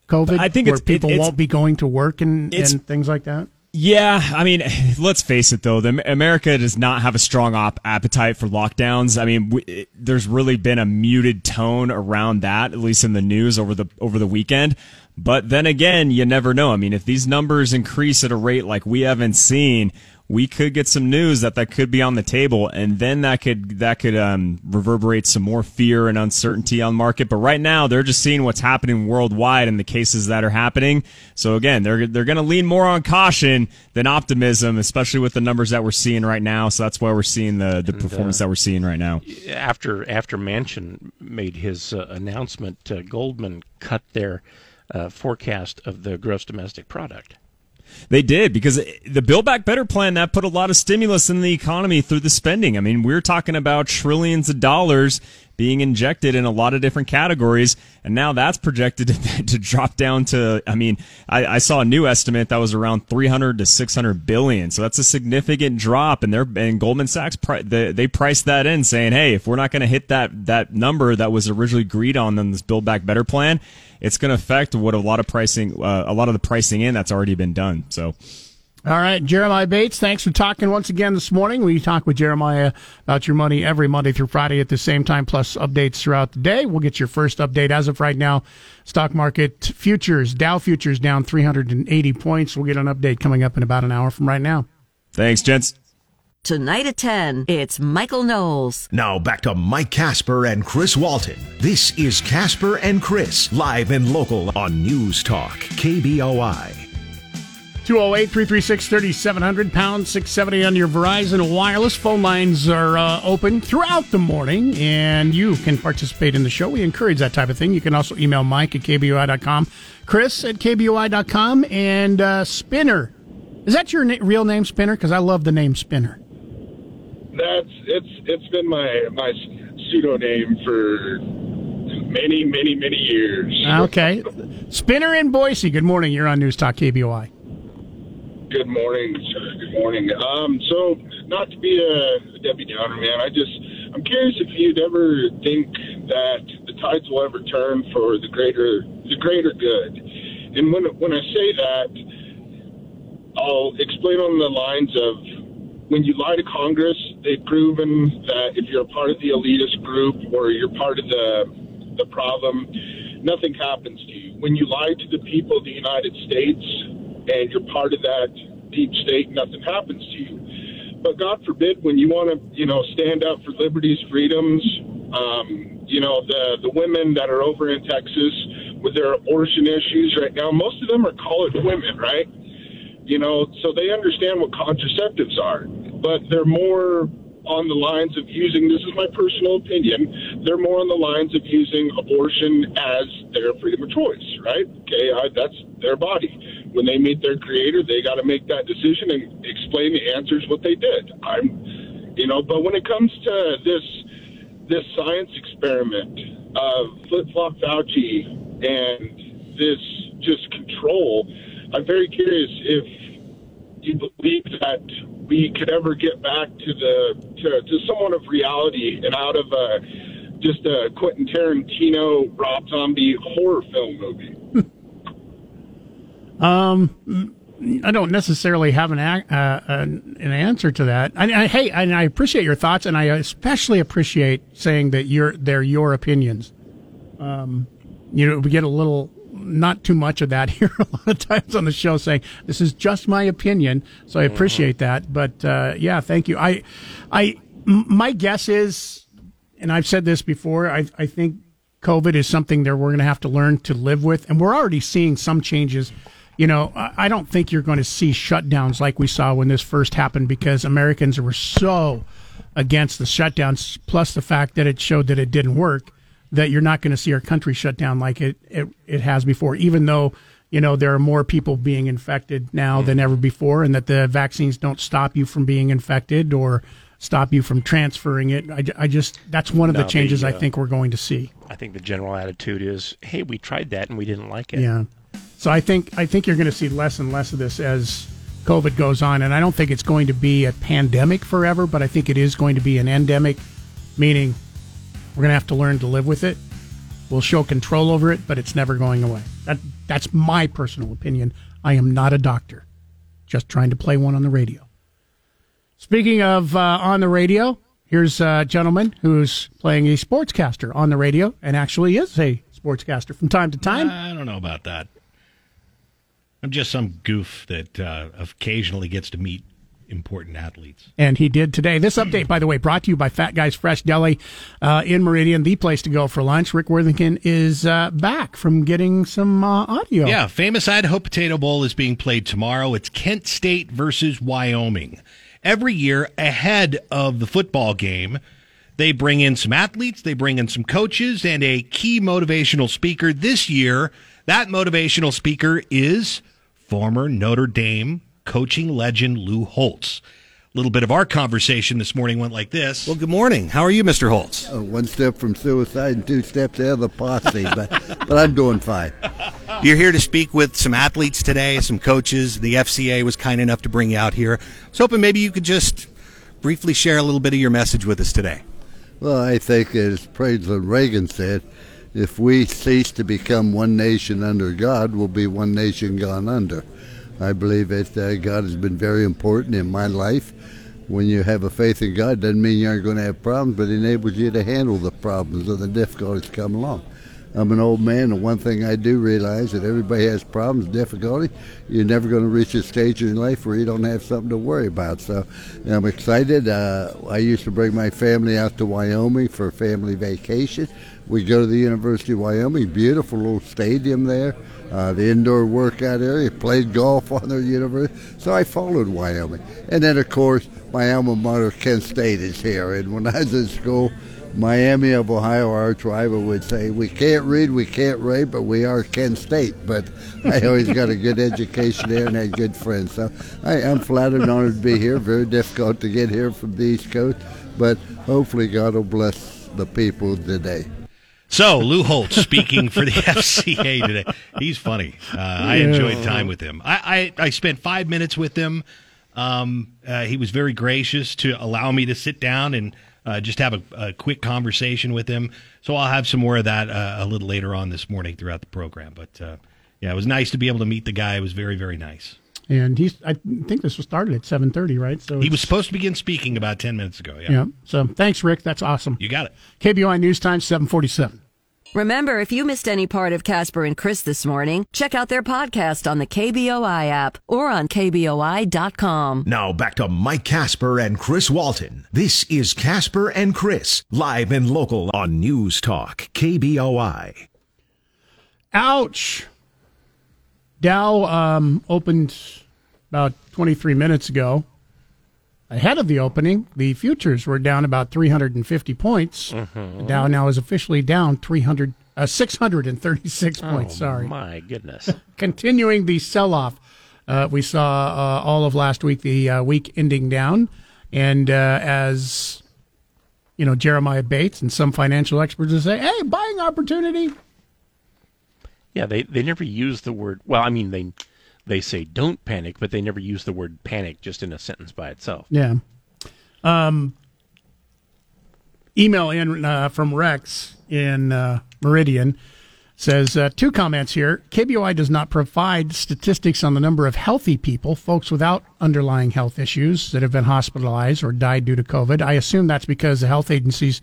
COVID? I think where people it, won't be going to work and, and things like that. Yeah, I mean, let's face it though, the, America does not have a strong op- appetite for lockdowns. I mean, it, there's really been a muted tone around that, at least in the news over the over the weekend. But then again, you never know. I mean, if these numbers increase at a rate like we haven't seen, we could get some news that that could be on the table, and then that could that could um, reverberate some more fear and uncertainty on the market. But right now, they're just seeing what's happening worldwide and the cases that are happening. So again, they're they're going to lean more on caution than optimism, especially with the numbers that we're seeing right now. So that's why we're seeing the the and, performance uh, that we're seeing right now. After after Manchin made his uh, announcement, uh, Goldman cut their uh, forecast of the gross domestic product. They did because the Build Back Better plan that put a lot of stimulus in the economy through the spending. I mean, we're talking about trillions of dollars being injected in a lot of different categories. And now that's projected to, drop down to, I mean, I, I, saw a new estimate that was around 300 to 600 billion. So that's a significant drop. And they're, and Goldman Sachs, they, they priced that in saying, Hey, if we're not going to hit that, that number that was originally agreed on in this Build Back Better plan, it's going to affect what a lot of pricing, uh, a lot of the pricing in that's already been done. So, all right, Jeremiah Bates, thanks for talking once again this morning. We talk with Jeremiah about your money every Monday through Friday at the same time, plus updates throughout the day. We'll get your first update as of right now. Stock market futures, Dow futures down 380 points. We'll get an update coming up in about an hour from right now. Thanks, gents. Tonight at 10, it's Michael Knowles. Now back to Mike Casper and Chris Walton. This is Casper and Chris, live and local on News Talk, KBOI. 208 336 3700, pound 670 on your Verizon Wireless. Phone lines are uh, open throughout the morning, and you can participate in the show. We encourage that type of thing. You can also email Mike at KBOI.com, Chris at KBOI.com, and uh, Spinner. Is that your na- real name, Spinner? Because I love the name Spinner. That's it's it's been my my pseudonym for many many many years. Okay, Spinner in Boise. Good morning. You're on News Talk KBOI. Good morning, sir. Good morning. Um, so, not to be a, a Debbie Downer, man, I just, I'm curious if you'd ever think that the tides will ever turn for the greater, the greater good. And when when I say that, I'll explain on the lines of when you lie to Congress, they've proven that if you're a part of the elitist group or you're part of the the problem, nothing happens to you. When you lie to the people of the United States, and you're part of that deep state, nothing happens to you. But God forbid, when you want to, you know, stand up for liberties, freedoms, um, you know, the the women that are over in Texas with their abortion issues right now, most of them are college women, right? You know, so they understand what contraceptives are, but they're more on the lines of using this is my personal opinion. They're more on the lines of using abortion as their freedom of choice, right? Okay, I, that's their body. When they meet their creator, they got to make that decision and explain the answers what they did. I'm, you know, but when it comes to this this science experiment of flip flop Fauci and this just control, I'm very curious if you believe that we could ever get back to the to, to somewhat of reality and out of uh, just a Quentin Tarantino Rob Zombie horror film movie. um, I don't necessarily have an uh, an, answer to that. I, I, hey, and I appreciate your thoughts, and I especially appreciate saying that you're they're your opinions. Um, you know, we get a little not too much of that here a lot of times on the show saying this is just my opinion so i appreciate that. But uh, yeah thank you. I i my guess is and i've said this before i, I think covid is something that we're going to have to learn to live with and we're already seeing some changes. You know i don't think you're going to see shutdowns like we saw when this first happened because americans were so against the shutdowns plus the fact that it showed that it didn't work that you're not going to see our country shut down like it, it, it has before, even though, you know, there are more people being infected now mm. than ever before, and that the vaccines don't stop you from being infected or stop you from transferring it. I, I just, that's one of no, the changes the, uh, I think we're going to see. I think the general attitude is, hey, we tried that and we didn't like it. Yeah. So I think, I think you're going to see less and less of this as COVID goes on. And I don't think it's going to be a pandemic forever, but I think it is going to be an endemic, meaning we're going to have to learn to live with it. We'll show control over it, but it's never going away. That, that's my personal opinion. I am not a doctor, just trying to play one on the radio. Speaking of uh, on the radio, here's a gentleman who's playing a sportscaster on the radio and actually is a sportscaster from time to time. I don't know about that. I'm just some goof that uh, occasionally gets to meet important athletes. And he did today. This update, by the way, brought to you by Fat Guys Fresh Deli uh, in Meridian, the place to go for lunch. Rick Worthington is uh, back from getting some uh, audio. Yeah, famous Idaho Potato Bowl is being played tomorrow. It's Kent State versus Wyoming. Every year ahead of the football game, they bring in some athletes, they bring in some coaches, and a key motivational speaker. This year, that motivational speaker is former Notre Dame coaching legend Lou Holtz. A little bit of our conversation this morning went like this. Well, good morning. How are you, Mr. Holtz? Uh, one step from suicide and two steps out of the posse, but, but I'm doing fine. You're here to speak with some athletes today, some coaches. The FCA was kind enough to bring you out here. I was hoping maybe you could just briefly share a little bit of your message with us today. Well, I think, as President Reagan said, if we cease to become one nation under God, we'll be one nation gone under. I believe that uh, God has been very important in my life. When you have a faith in God, doesn't mean you aren't going to have problems, but it enables you to handle the problems and the difficulties come along. I'm an old man, and one thing I do realize that everybody has problems, difficulty. You're never going to reach a stage in life where you don't have something to worry about. So I'm excited. Uh, I used to bring my family out to Wyoming for family vacation. We go to the University of Wyoming, beautiful little stadium there uh, the indoor workout area, played golf on their university. So I followed Wyoming. And then, of course, my alma mater, Kent State, is here. And when I was in school, Miami of Ohio, our rival, would say, We can't read, we can't write, but we are Kent State. But I always got a good education there and had good friends. So I, am flattered and honored to be here. Very difficult to get here from the East Coast, but hopefully God will bless the people today. So Lou Holtz speaking for the FCA today. He's funny. Uh, I enjoyed time with him. I, I, I spent five minutes with him. Um, uh, he was very gracious to allow me to sit down and uh, just have a, a, quick conversation with him. So I'll have some more of that uh, a little later on this morning throughout the program. But uh, yeah, it was nice to be able to meet the guy. It was very very nice. And he's I think this was started at seven thirty, right? So he was supposed to begin speaking about ten minutes ago. Yeah. Yeah. So thanks, Rick. That's awesome. You got it. KBOI News Time seven forty seven. Remember, if you missed any part of Casper and Chris this morning, check out their podcast on the KBOI app or on KBOI.com. Now back to Mike Casper and Chris Walton. This is Casper and Chris, live and local on News Talk, KBOI. Ouch. Dow um, opened about 23 minutes ago. ahead of the opening, the futures were down about 350 points. The Dow now is officially down 300, uh, 636 points. Sorry. Oh, My goodness. Continuing the sell off. Uh, we saw uh, all of last week, the uh, week ending down. And uh, as, you know, Jeremiah Bates and some financial experts will say, hey, buying opportunity. Yeah, they, they never use the word. Well, I mean, they they say don't panic, but they never use the word panic just in a sentence by itself. Yeah. Um, email in uh, from Rex in uh, Meridian says uh, two comments here. KBOI does not provide statistics on the number of healthy people, folks without underlying health issues that have been hospitalized or died due to COVID. I assume that's because the health agencies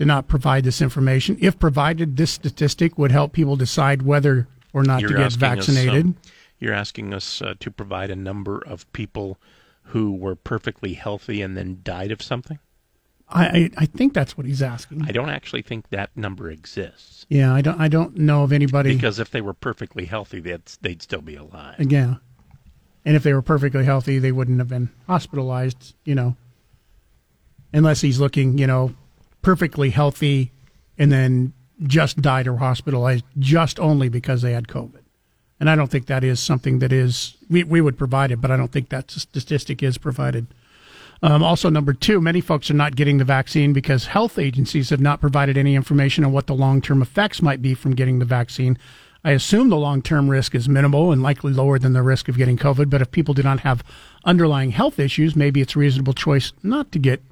did not provide this information. If provided, this statistic would help people decide whether or not You're to get us, um, vaccinated. you're asking us uh, to provide a number of people who were perfectly healthy and then died of something. I, I, I think that's what he's asking. I don't actually think that number exists Yeah, I don't. I don't know of anybody. because if they were perfectly healthy, they'd they'd still be alive. Yeah. And if they were perfectly healthy, they wouldn't have been hospitalized, you know, unless he's looking, you know, perfectly healthy and then just died or hospitalized just only because they had COVID. And I don't think that is something that is, we, we would provide it, but I don't think that statistic is provided. Um, also, number two, many folks are not getting the vaccine because health agencies have not provided any information on what the long term effects might be from getting the vaccine. I assume the long term risk is minimal and likely lower than the risk of getting COVID, but if people do not have underlying health issues, maybe it's a reasonable choice not to get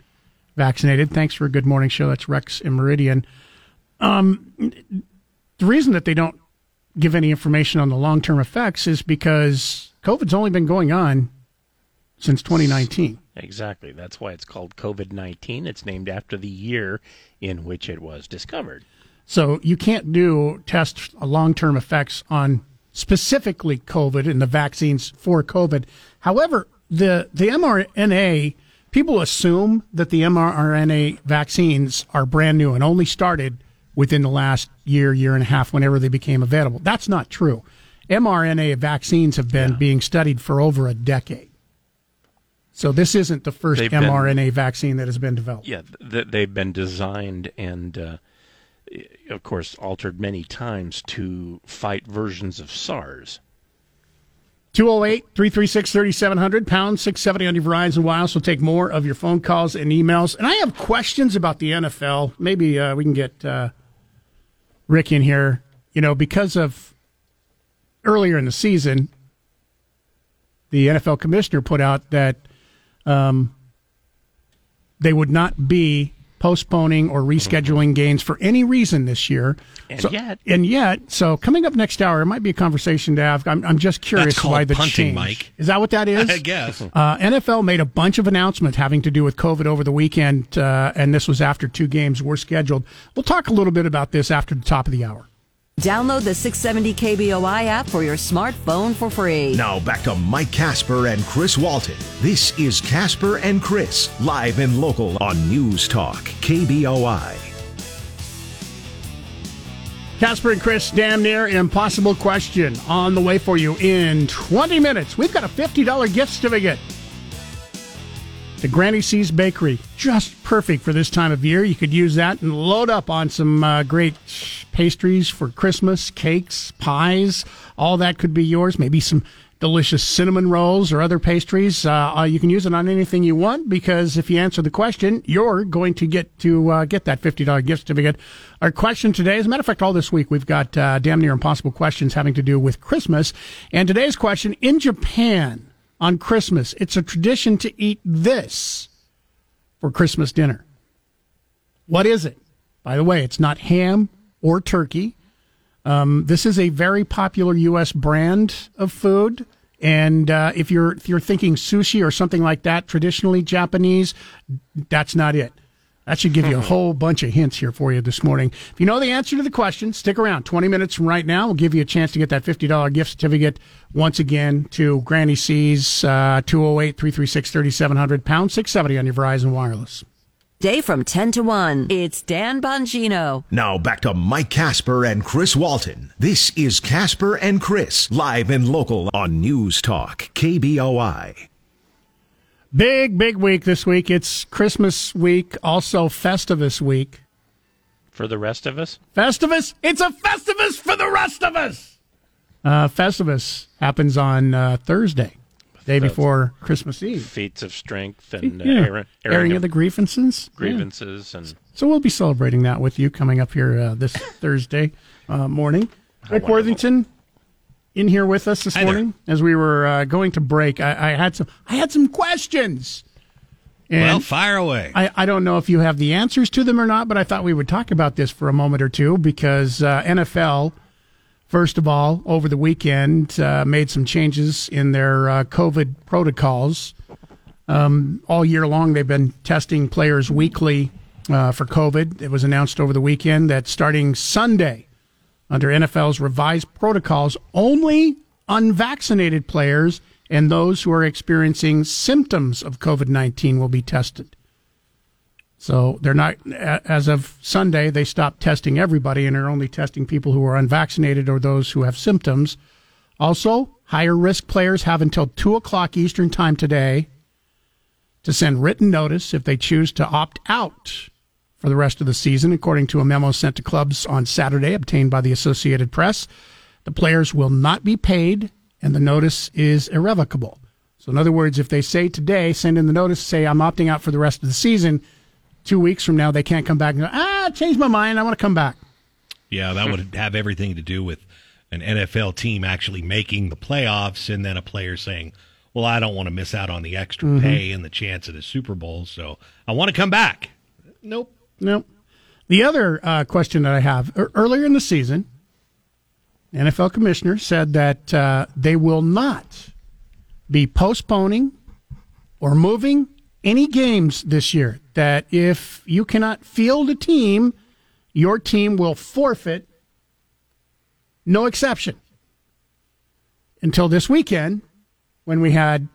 vaccinated. Thanks for a good morning show. That's Rex in Meridian. Um, the reason that they don't give any information on the long term effects is because COVID's only been going on since 2019. Exactly. That's why it's called COVID 19. It's named after the year in which it was discovered. So you can't do test long term effects on specifically COVID and the vaccines for COVID. However, the the mRNA people assume that the mRNA vaccines are brand new and only started within the last year, year and a half, whenever they became available. That's not true. mRNA vaccines have been being studied for over a decade. So this isn't the 1st They've been- mRNA vaccine that has been developed. Yeah, th- they've been designed and, uh, of course, altered many times to fight versions of SARS. 208 336 3700, pound 670 on your Verizon Wireless. We'll take more of your phone calls and emails. And I have questions about the NFL. Maybe uh, we can get uh, Rick in here. You know, because of earlier in the season, the NFL commissioner put out that um, they would not be postponing or rescheduling games for any reason this year. And So- yet- and yet, so coming up next hour, it might be a conversation to have. I'm, I'm just curious why the punting, change. Mike. Is that what that is? I guess. Uh, NFL made a bunch of announcements having to do with COVID over the weekend, uh, and this was after two games were scheduled. We'll talk a little bit about this after the top of the hour. Download the 670 KBOI app for your smartphone for free. Now back to Mike Casper and Chris Walton. This is Casper and Chris, live and local on News Talk, KBOI. Casper and Chris, damn near impossible question on the way for you in 20 minutes. We've got a $50 gift certificate. The Granny C's Bakery, just perfect for this time of year. You could use that and load up on some uh, great pastries for Christmas, cakes, pies. All that could be yours. Maybe some delicious cinnamon rolls or other pastries. Uh, uh, you can use it on anything you want because if you answer the question, you're going to get to uh, get that $50 gift certificate. Our question today, as a matter of fact, all this week, we've got uh, damn near impossible questions having to do with Christmas. And today's question in Japan on Christmas, it's a tradition to eat this for Christmas dinner. What is it? By the way, it's not ham or turkey. Um, this is a very popular U.S. brand of food, and uh, if you're if you're thinking sushi or something like that, traditionally Japanese, that's not it. That should give you a whole bunch of hints here for you this morning. If you know the answer to the question, stick around. 20 minutes from right now, we'll give you a chance to get that $50 gift certificate once again to Granny C's, uh, 208 336 3700, pound 670 on your Verizon Wireless. Day from 10 to 1. It's Dan Bongino. Now back to Mike Casper and Chris Walton. This is Casper and Chris, live and local on News Talk, KBOI. Big, big week this week. It's Christmas week, also Festivus week. For the rest of us? Festivus? It's a Festivus for the rest of us! Uh, Festivus happens on uh, Thursday, day before Christmas Eve. Feats of strength and uh, Yeah. airing, Airing of the grievances. Yeah. grievances and So we'll be celebrating that with you coming up here uh, this Thursday uh, morning. Rick Worthington in here with us this Hi there. morning as we were uh, going to break. I, I had some. I had some questions. And well, fire away. I, I don't know if you have the answers to them or not, but I thought we would talk about this for a moment or two because uh, NFL, first of all, over the weekend, uh, made some changes in their uh, COVID protocols. Um, all year long, they've been testing players weekly uh, for COVID. It was announced over the weekend that starting Sunday, under NFL's revised protocols, only unvaccinated players and those who are experiencing symptoms of COVID 19 will be tested. So they're not, as of Sunday, they stopped testing everybody and are only testing people who are unvaccinated or those who have symptoms. Also, higher risk players have until 2 o'clock Eastern Time today to send written notice if they choose to opt out for the rest of the season, according to a memo sent to clubs on Saturday, obtained by the Associated Press. The players will not be paid, and the notice is irrevocable. So, in other words, if they say today, send in the notice, say, I'm opting out for the rest of the season, two weeks from now, they can't come back and go, ah, changed my mind, I want to come back. Yeah, that would have everything to do with an NFL team actually making the playoffs and then a player saying, Well, I don't want to miss out on the extra Mhm. pay and the chance at a Super Bowl, so I want to come back. Nope. Nope. The other uh, question that I have earlier in the season, NFL commissioner said that uh, they will not be postponing or moving any games this year. That if you cannot field a team, your team will forfeit, no exception. Until this weekend, when we had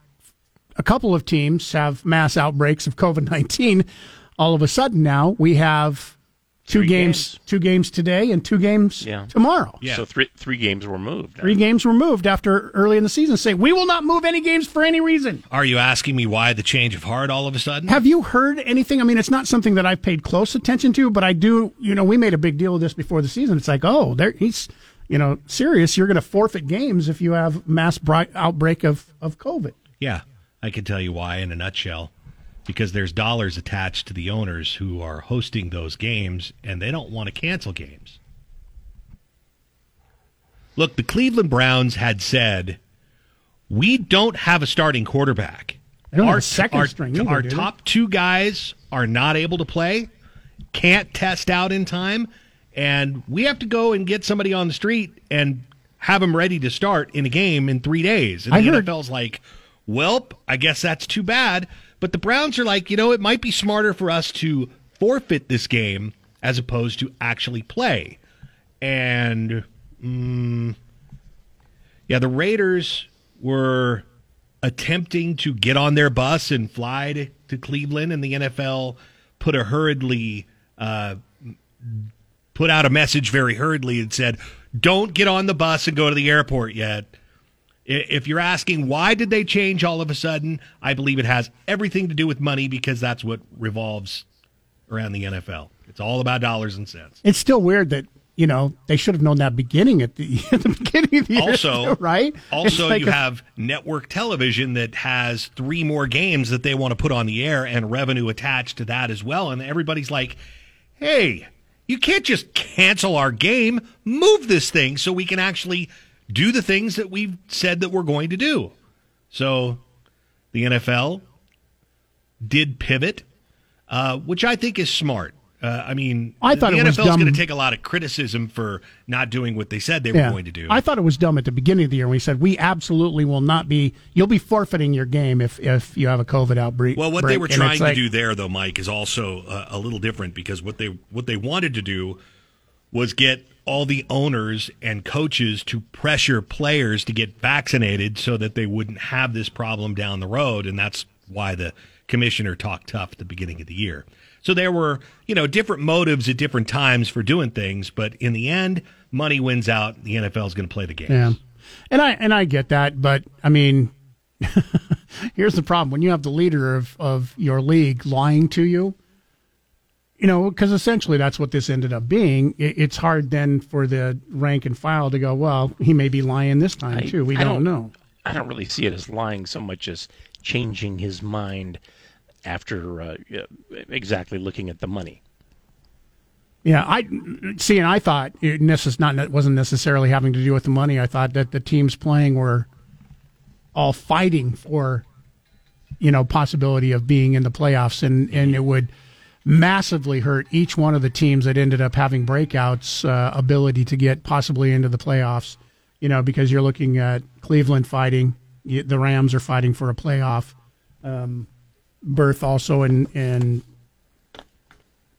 a couple of teams have mass outbreaks of COVID 19. All of a sudden now we have two Three games, two games today and two games yeah. tomorrow. So three three games were moved. Three games were moved after early in the season. Say we will not move any games for any reason. Are you asking me why the change of heart all of a sudden? Have you heard anything? I mean, it's not something that I've paid close attention to, but I do. You know, we made a big deal of this before the season. It's like, oh, there he's, you know, serious. You're going to forfeit games if you have mass outbreak of of COVID. Yeah, I can tell you why in a nutshell. Because there's dollars attached to the owners who are hosting those games and they don't want to cancel games. Look, the Cleveland Browns had said, we don't have a starting quarterback. They don't have our second our- string either, our they? top two guys are not able to play, can't test out in time, and we have to go and get somebody on the street and have them ready to start in a game in three days. And I the heard- NFL's like, well, I guess that's too bad. But the Browns are like, you know, it might be smarter for us to forfeit this game as opposed to actually play. And mm, yeah, the Raiders were attempting to get on their bus and fly to, to Cleveland, and the NFL put a hurriedly uh, put out a message very hurriedly and said, "Don't get on the bus and go to the airport yet." If you're asking why did they change all of a sudden, I believe it has everything to do with money because that's what revolves around the NFL. It's all about dollars and cents. It's still weird that you know they should have known that beginning at the, at the beginning of the year, also right? Also like you a- have network television that has three more games that they want to put on the air and revenue attached to that as well and everybody's like hey you can't just cancel our game move this thing so we can actually do the things that we've said that we're going to do so the nfl did pivot uh, which i think is smart uh, I mean, I thought the it NFL is going to take a lot of criticism for not doing what they said they were going to do. I thought it was dumb at the beginning of the year when we said we absolutely will not be. You'll be forfeiting your game if if you have a COVID outbreak. Well, what they were trying to like- do there, though, Mike, is also uh, a little different because what they what they wanted to do was get all the owners and coaches to pressure players to get vaccinated so that they wouldn't have this problem down the road, and that's why the commissioner talked tough at the beginning of the year. So there were, you know, different motives at different times for doing things, but in the end, money wins out. The NFL is going to play the game. Yeah, and I and I get that, but I mean, here's the problem: when you have the leader of of your league lying to you, you know, because essentially that's what this ended up being. It, it's hard then for the rank and file to go, well, he may be lying this time I- too. We I don't, know. I don't really see it as lying so much as changing his mind after uh, uh, exactly looking at the money. Yeah, I see, and I thought it necess- not it wasn't necessarily having to do with the money. I thought that the teams playing were all fighting for, you know, possibility of being in the playoffs, and and it would massively hurt each one of the teams that ended up having breakouts uh, ability to get possibly into the playoffs. You know, because you're looking at Cleveland fighting, the Rams are fighting for a playoff um, berth also, and and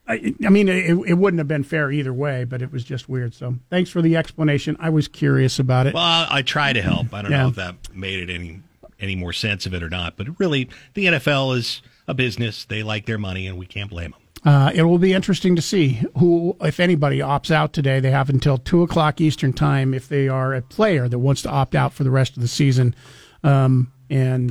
I, I mean, it, it wouldn't have been fair either way, but it was just weird. So thanks for the explanation. I was curious about it. Well, I try to help. I don't Yeah. know if that made it any any more sense of it or not, but really, the NFL is a business. They like their money, and we can't blame them. Uh, it will be interesting to see who, if anybody, opts out today. They have until two o'clock Eastern time if they are a player that wants to opt out for the rest of the season, um, and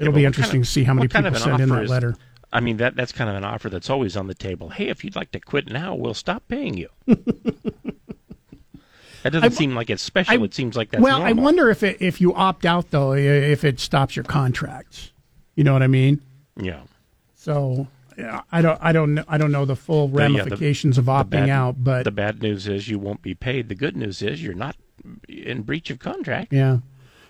it'll Yeah, be interesting kind of- to see how many what kind people of send in offer that is- letter. I mean, that that's kind of an offer that's always on the table. Hey, if you'd like to quit now, we'll stop paying you. that doesn't I- seem like it's special. I- it seems like that's well, I wonder if it, if you opt out though, if it stops your contract. You know what I mean? Yeah. So yeah, I don't, I don't, know, I don't know the full The- yeah, the- ramifications of opting bad- out, but the bad news is you won't be paid. The good news is you're not in breach of contract. Yeah.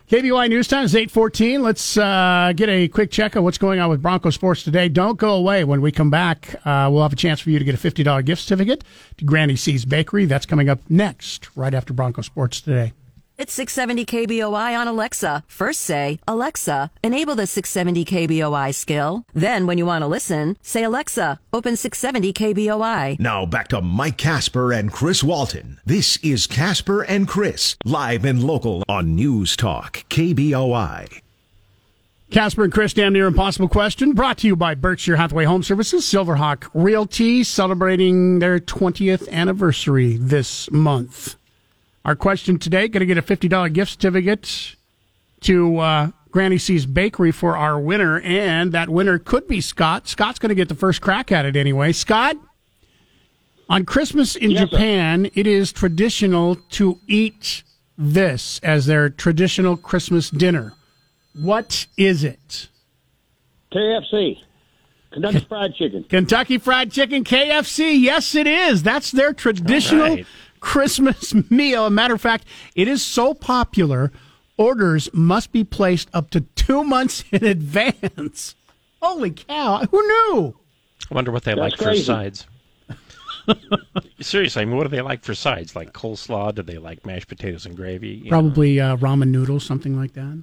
KBOI News Time is 814. Let's uh, get a quick check of what's going on with Bronco Sports today. Don't go away. When we come back, uh, we'll have a chance for you to get a $50 gift certificate to Granny C's Bakery. That's coming up next, right after Bronco Sports today. It's 670 KBOI on Alexa. First say, Alexa, enable the 670 KBOI skill. Then, when you want to listen, say, Alexa, open 670 KBOI. Now back to Mike Casper and Chris Walton. This is Casper and Chris, live and local on News Talk, KBOI. Casper and Chris, damn near impossible question, brought to you by Berkshire Hathaway Home Services, Silverhawk Realty, celebrating their 20th anniversary this month. Our question today, going to get a $50 gift certificate to uh, Granny C's Bakery for our winner, and that winner could be Scott. Scott's going to get the first crack at it anyway. Scott, on Christmas in Yes, sir. Japan, it is traditional to eat this as their traditional Christmas dinner. What is it? KFC, Kentucky Fried Chicken. Kentucky Fried Chicken, KFC. Yes, it is. That's their traditional All right. Christmas meal. A matter of fact, it is so popular, orders must be placed up to two months in advance. Holy cow. Who knew? I wonder what they That's like crazy. for sides. Seriously, I mean, what do they like for sides? Like coleslaw? Do they like mashed potatoes and gravy? You? Probably uh, ramen noodles, something like that.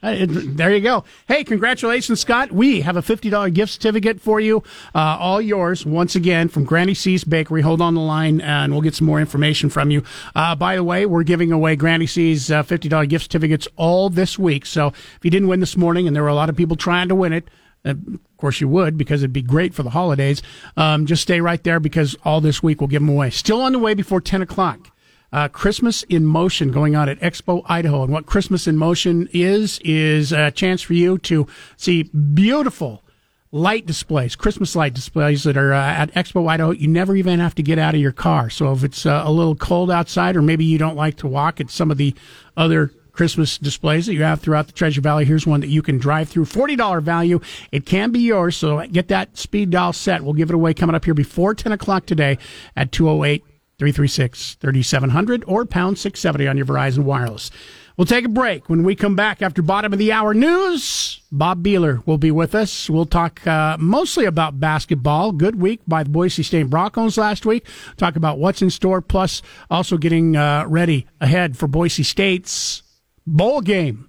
It- there you go. Hey, congratulations, Scott. We have a $50 gift certificate for you. Uh, all yours, once again, from Granny C's Bakery. Hold on the line, and we'll get some more information from you. Uh, by the way, we're giving away Granny C's uh, $50 gift certificates all this week. So if you didn't win this morning, and there were a lot of people trying to win it, uh, of course you would because it'd be great for the holidays. Um, just stay right there because all this week we'll give them away. Still on the way before 10 o'clock uh, Christmas in Motion going on at Expo Idaho. And what Christmas in Motion is, is a chance for you to see beautiful light displays, Christmas light displays that are uh, at Expo Idaho. You never even have to get out of your car. So if it's uh, a little cold outside, or maybe you don't like to walk at some of the other Christmas displays that you have throughout the Treasure Valley. Here's one that you can drive through. $40 value. It can be yours. So get that speed dial set. We'll give it away coming up here before 10 o'clock today at 208 336 3700 or pound 670 on your Verizon Wireless. We'll take a break. When we come back after bottom of the hour news, Bob Behler will be with us. We'll talk uh, mostly about basketball. Good week by the Boise State Broncos last week. Talk about what's in store, plus also getting uh, ready ahead for Boise State's bowl game,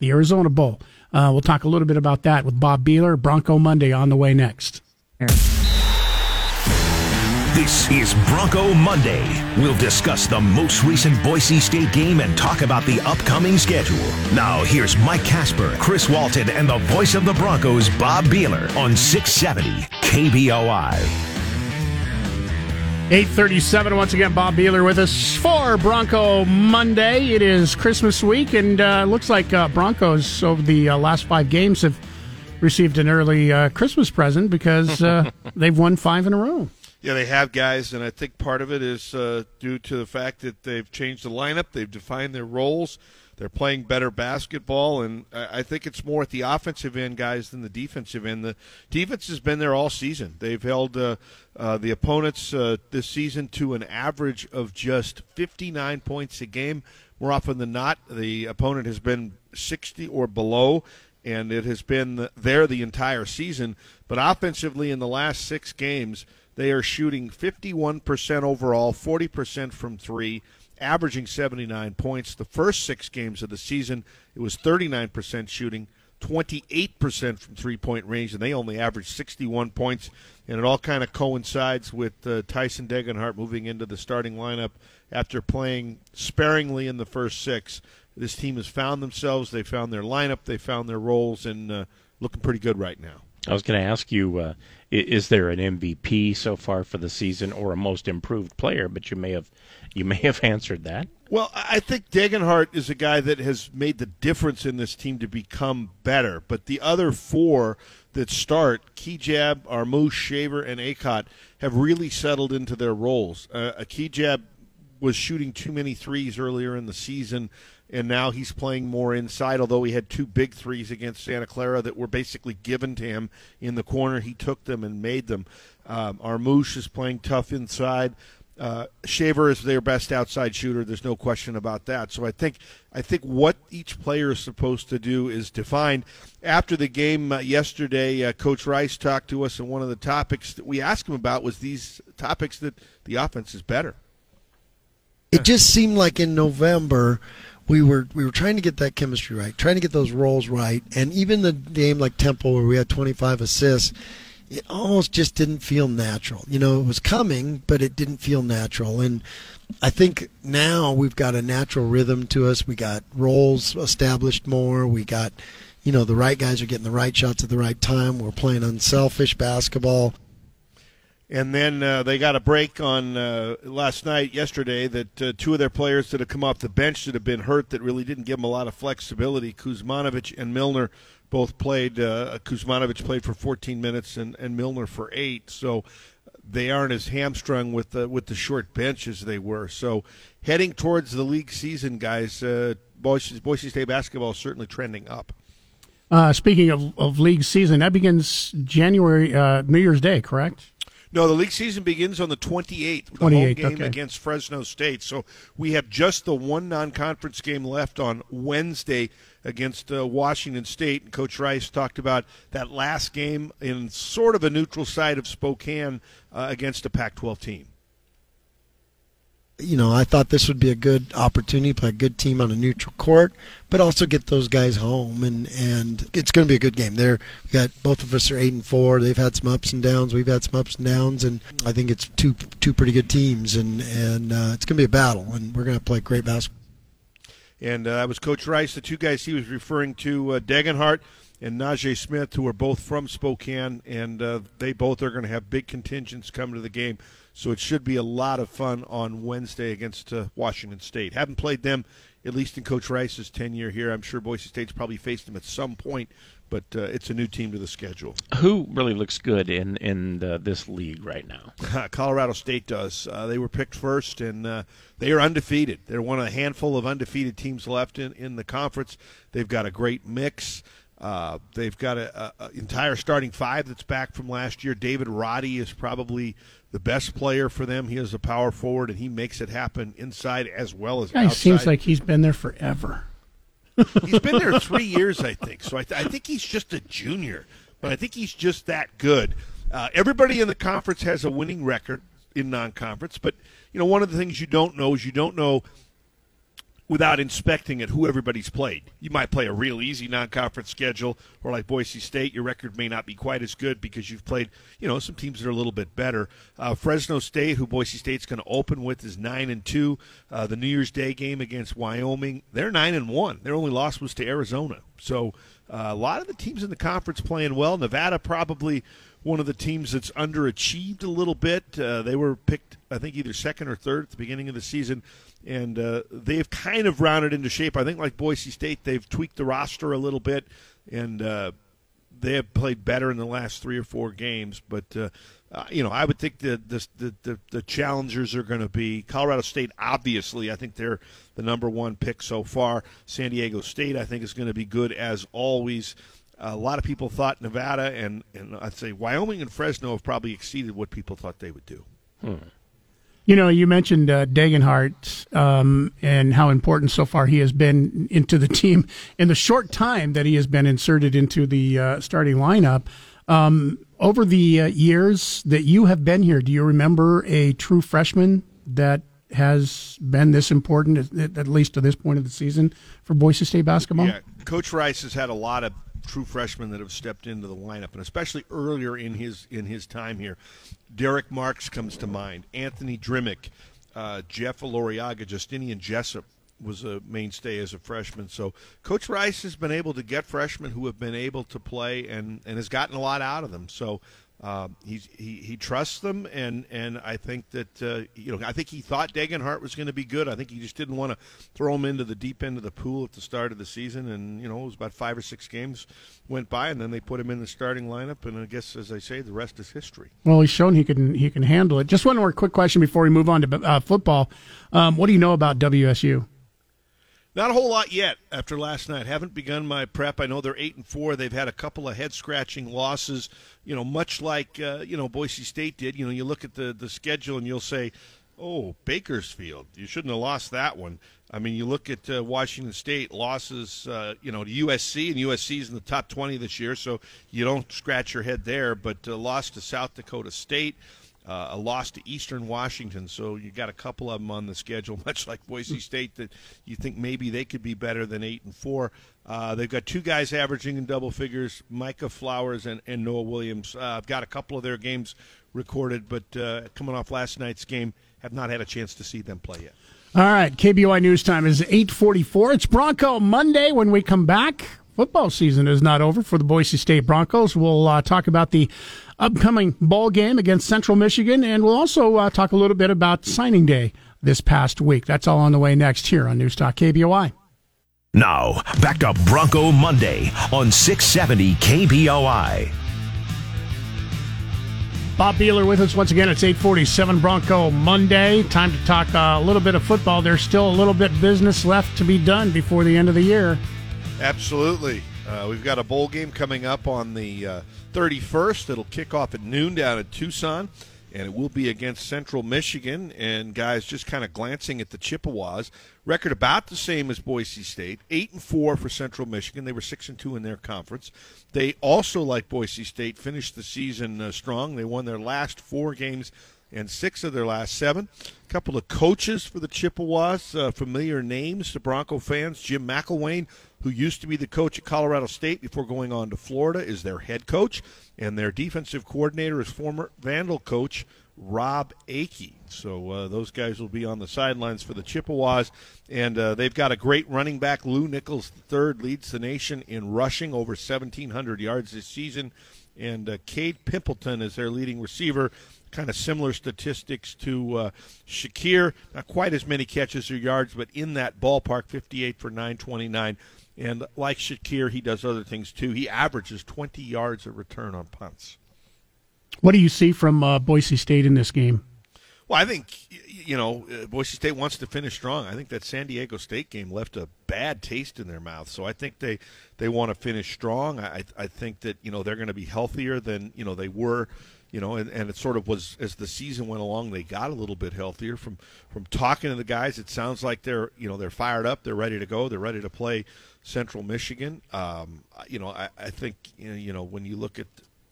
the Arizona Bowl. Uh, we'll talk a little bit about that with Bob Behler. Bronco Monday on the way next. This is Bronco Monday. We'll discuss the most recent Boise State game and talk about the upcoming schedule. Now, here's Mike Casper, Chris Walton, and the voice of the Broncos, Bob Behler, on 670 KBOI. 837. Once again, Bob Behler with us for Bronco Monday. It is Christmas week, and uh, looks like uh, Broncos over the uh, last five games have received an early uh, Christmas present because uh, they've won five in a row. Yeah, they have guys, and I think part of it is uh, due to the fact that they've changed the lineup, they've defined their roles, they're playing better basketball, and I I think it's more at the offensive end, guys, than the defensive end. The defense has been there all season. They've held uh, uh, the opponents uh, this season to an average of just 59 points a game. More often than not, the opponent has been 60 or below, and it has been there the entire season. But offensively, in the last six games, they are shooting 51% overall, 40% from three, averaging 79 points. The first six games of the season, it was 39% shooting, 28% from three point range, and they only averaged 61 points. And it all kind of coincides with uh, Tyson Degenhart moving into the starting lineup after playing sparingly in the first six. This team has found themselves, they found their lineup, they found their roles, and uh, looking pretty good right now. I was going to ask you, uh, is there an MVP so far for the season or a most improved player? But you may have, you may have answered that. Well, I think Degenhart is a guy that has made the difference in this team to become better. But the other four that start, Kigab, Armus, Shaver, and Akot, have really settled into their roles. Uh, a Kigab was shooting too many threes earlier in the season, and now he's playing more inside. Although he had two big threes against Santa Clara that were basically given to him in the corner, he took them and made them. Um, Armus is playing tough inside. Uh, Shaver is their best outside shooter. There's no question about that. So I think I think what each player is supposed to do is defined. After the game uh, yesterday, uh, Coach Rice talked to us, and one of the topics that we asked him about was these topics that the offense is better. It just seemed like in November we were we were trying to get that chemistry right, trying to get those roles right, and even the game like Temple where we had 25 assists, it almost just didn't feel natural. You know, it was coming, but it didn't feel natural. And I think now we've got a natural rhythm to us. We got roles established more. We got, you know, the right guys are getting the right shots at the right time. We're playing unselfish basketball. And then uh, they got a break on uh, last night, yesterday, that uh, two of their players that have come off the bench that have been hurt that really didn't give them a lot of flexibility. Kuzmanovic and Milner both played. Uh, Kuzmanovic played for 14 minutes and, and Milner for eight. So they aren't as hamstrung with the with the short bench as they were. So heading towards the league season, guys, uh, Boise, Boise State basketball is certainly trending up. Uh, speaking of, of league season, that begins January, uh, New Year's Day, correct? No, the league season begins on the 28th with the home 28th, game okay. against Fresno State. So we have just the one non-conference game left on Wednesday against uh, Washington State. And Coach Rice talked about that last game in sort of a neutral side of Spokane uh, against a Pac-12 team. You know, I thought this would be a good opportunity, play a good team on a neutral court, but also get those guys home, and and it's going to be a good game. There, we got both of us are eight and four. They've had some ups and downs. We've had some ups and downs, and I think it's two two pretty good teams, and and uh, it's going to be a battle, and we're going to play great basketball. And uh, that was Coach Rice. The two guys he was referring to, uh, Degenhart and Naje Smith, who are both from Spokane, and uh, they both are going to have big contingents coming to the game. So it should be a lot of fun on Wednesday against uh, Washington State. Haven't played them, at least in Coach Rice's tenure here. I'm sure Boise State's probably faced them at some point, but uh, it's a new team to the schedule. Who really looks good in in uh, this league right now? Colorado State does. Uh, they were picked first, and uh, they are undefeated. They're one of a handful of undefeated teams left in, in the conference. They've got a great mix. Uh, they've got an entire starting five that's back from last year. David Roddy is probably the best player for them. He is a power forward, and he makes it happen inside as well as outside. seems like he's been there forever. He's been there three years, I think. So I, th- I think he's just a junior, but I think he's just that good. Uh, everybody in the conference has a winning record in non-conference, but you know one of the things you don't know is you don't know without inspecting it who everybody's played. You might play a real easy non-conference schedule, or like Boise State, your record may not be quite as good because you've played, you know, some teams that are a little bit better. Uh, Fresno State, who Boise State's going to open with, is nine and two. Uh, the New Year's Day game against Wyoming, they're nine and one. Their only loss was to Arizona. So Uh, a lot of the teams in the conference playing well. Nevada probably one of the teams that's underachieved a little bit. Uh, they were picked, I think, either second or third at the beginning of the season, and uh, they've kind of rounded into shape. I think, like Boise State, they've tweaked the roster a little bit, and uh, they have played better in the last three or four games. But uh, uh, you know, I would think the the the, the, challengers are going to be Colorado State. Obviously, I think they're the number one pick so far. San Diego State, I think, is going to be good as always. A lot of people thought Nevada and, and I'd say Wyoming and Fresno have probably exceeded what people thought they would do. You know, you mentioned uh, Degenhart um, and how important so far he has been into the team in the short time that he has been inserted into the uh, starting lineup. Um, over the uh, years that you have been here, do you remember a true freshman that has been this important, at, at least to this point of the season, for Boise State basketball? Yeah, Coach Rice has had a lot of true freshmen that have stepped into the lineup, and especially earlier in his in his time here. Derrick Marks comes to mind. Anthony Drmic, uh, Jeff Elorriaga, Justinian Jessup was a mainstay as a freshman. So Coach Rice has been able to get freshmen who have been able to play and, and has gotten a lot out of them. So he's, he he trusts them, and, and I think that uh, you know I think he thought Degenhart was going to be good. I think he just didn't want to throw him into the deep end of the pool at the start of the season. And you know it was about five or six games went by, and then they put him in the starting lineup. And I guess, as I say, the rest is history. Well, he's shown he can he can handle it. Just one more quick question before we move on to uh, football. Um, what do you know about WSU? Not a whole lot yet after last night. Haven't begun my prep. I know they're eight and four. They've had a couple of head scratching losses. You know, much like uh, you know Boise State did. You know, you look at the the schedule and you'll say, "Oh, Bakersfield, you shouldn't have lost that one." I mean, you look at uh, Washington State losses. Uh, you know, to USC and USC's in the top twenty this year, so you don't scratch your head there. But uh, lost to South Dakota State uh, a loss to Eastern Washington. So you got a couple of them on the schedule, much like Boise State, that you think maybe they could be better than eight and four. Uh, they've got two guys averaging in double figures, Micah Flowers and, and Noah Williams. Uh, I've got a couple of their games recorded, but uh, coming off last night's game, have not had a chance to see them play yet. All right, KBOI news time is 8:44. It's Bronco Monday when we come back. Football season is not over for the Boise State Broncos. We'll uh, talk about the upcoming ball game against Central Michigan, and we'll also uh, talk a little bit about signing day this past week. That's all on the way next here on Newstalk KBOI. Now, back to Bronco Monday on 670 KBOI. Bob Behler with us once again. It's 847 Bronco Monday. Time to talk uh, a little bit of football. There's still a little bit business left to be done before the end of the year. Absolutely. Uh, we've got a bowl game coming up on the uh, 31st. It'll kick off at noon down at Tucson, and it will be against Central Michigan. And guys, just kind of glancing at the Chippewas, record about the same as Boise State, eight and four for Central Michigan. They were six and two in their conference. They also, like Boise State, finished the season uh, strong. They won their last four games and six of their last seven. A couple of coaches for the Chippewas, uh, familiar names to Bronco fans. Jim McElwain, who used to be the coach at Colorado State before going on to Florida, is their head coach, and their defensive coordinator is former Vandal coach Robb Akey. So uh, those guys will be on the sidelines for the Chippewas, and uh, they've got a great running back. Lew Nichols III leads the nation in rushing, over 1,700 yards this season, and uh, Cade Pimpleton is their leading receiver kind of similar statistics to uh, Shakir. Not quite as many catches or yards, but in that ballpark, 58 for 929. And like Shakir, he does other things too. He averages 20 yards of return on punts. What do you see from uh, Boise State in this game? Well, I think you know uh, Boise State wants to finish strong. I think that San Diego State game left a bad taste in their mouth, so I think they they want to finish strong. I I think that you know they're going to be healthier than you know they were you know, and, and it sort of was as the season went along, they got a little bit healthier. From from talking to the guys, it sounds like they're you know they're fired up, they're ready to go, they're ready to play Central Michigan. Um, you know, I, I think you know when you look at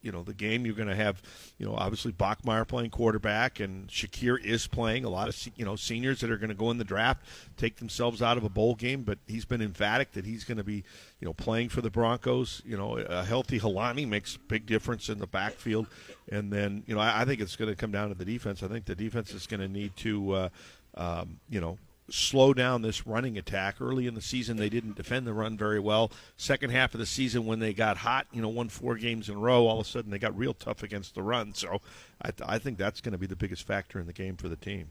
you know the game you're going to have you know obviously Bachmeier playing quarterback and Shakir is playing. A lot of you know seniors that are going to go in the draft take themselves out of a bowl game but he's been emphatic that he's going to be you know playing for the Broncos. You know a healthy Holani makes big difference in the backfield. And then you know I, I think it's going to come down to the defense. I think the defense is going to need to uh, um, you know slow down this running attack. Early in the season, they didn't defend the run very well. Second half of the season, when they got hot, you know, won four games in a row, all of a sudden they got real tough against the run. So I, I think that's going to be the biggest factor in the game for the team.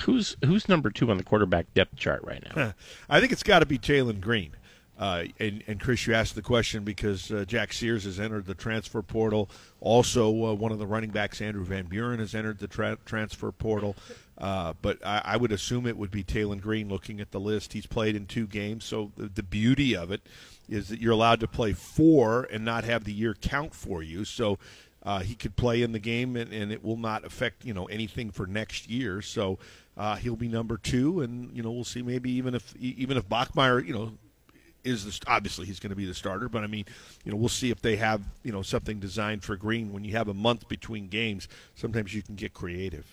Who's who's number two on the quarterback depth chart right now? I think it's got to be Taylen Green. Uh, and, and Chris, you asked the question because uh, Jack Sears has entered the transfer portal. Also, uh, one of the running backs, Andrew Van Buren, has entered the tra- transfer portal. Uh, but I, I, would assume it would be Taylen Green looking at the list. He's played in two games, so the, the, beauty of it is that you're allowed to play four and not have the year count for you. So uh, he could play in the game, and, and, it will not affect you know anything for next year. So uh, he'll be number two, and you know we'll see. Maybe even if even if Bachmeier, you know is the obviously he's going to be the starter, but I mean, you know, we'll see if they have you know something designed for Green. When you have a month between games, sometimes you can get creative.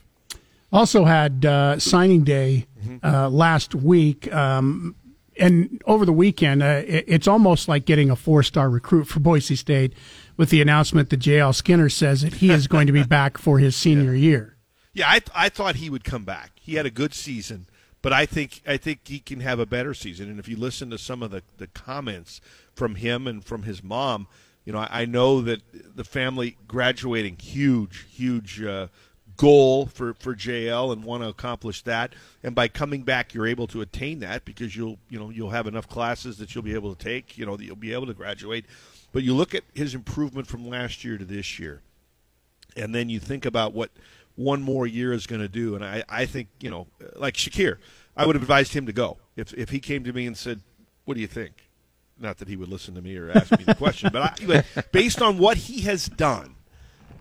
Also had uh, signing day Mm-hmm. uh, last week, um, and over the weekend, uh, it, it's almost like getting a four-star recruit for Boise State with the announcement that J.L. Skinner says that he is going to be back for his senior year. Yeah, I, I thought he would come back. He had a good season but I think I think he can have a better season. And if you listen to some of the, the comments from him and from his mom, you know, I, I know that the family graduating huge, huge uh, goal for, for JL and want to accomplish that. And by coming back, you're able to attain that because you'll you know you'll have enough classes that you'll be able to take. You know that you'll be able to graduate. But you look at his improvement from last year to this year, and then you think about what one more year is going to do. And I, I think, you know, like Shakir, I would have advised him to go. If, if he came to me and said, What do you think? Not that he would listen to me or ask me the question, but, I, but based on what he has done,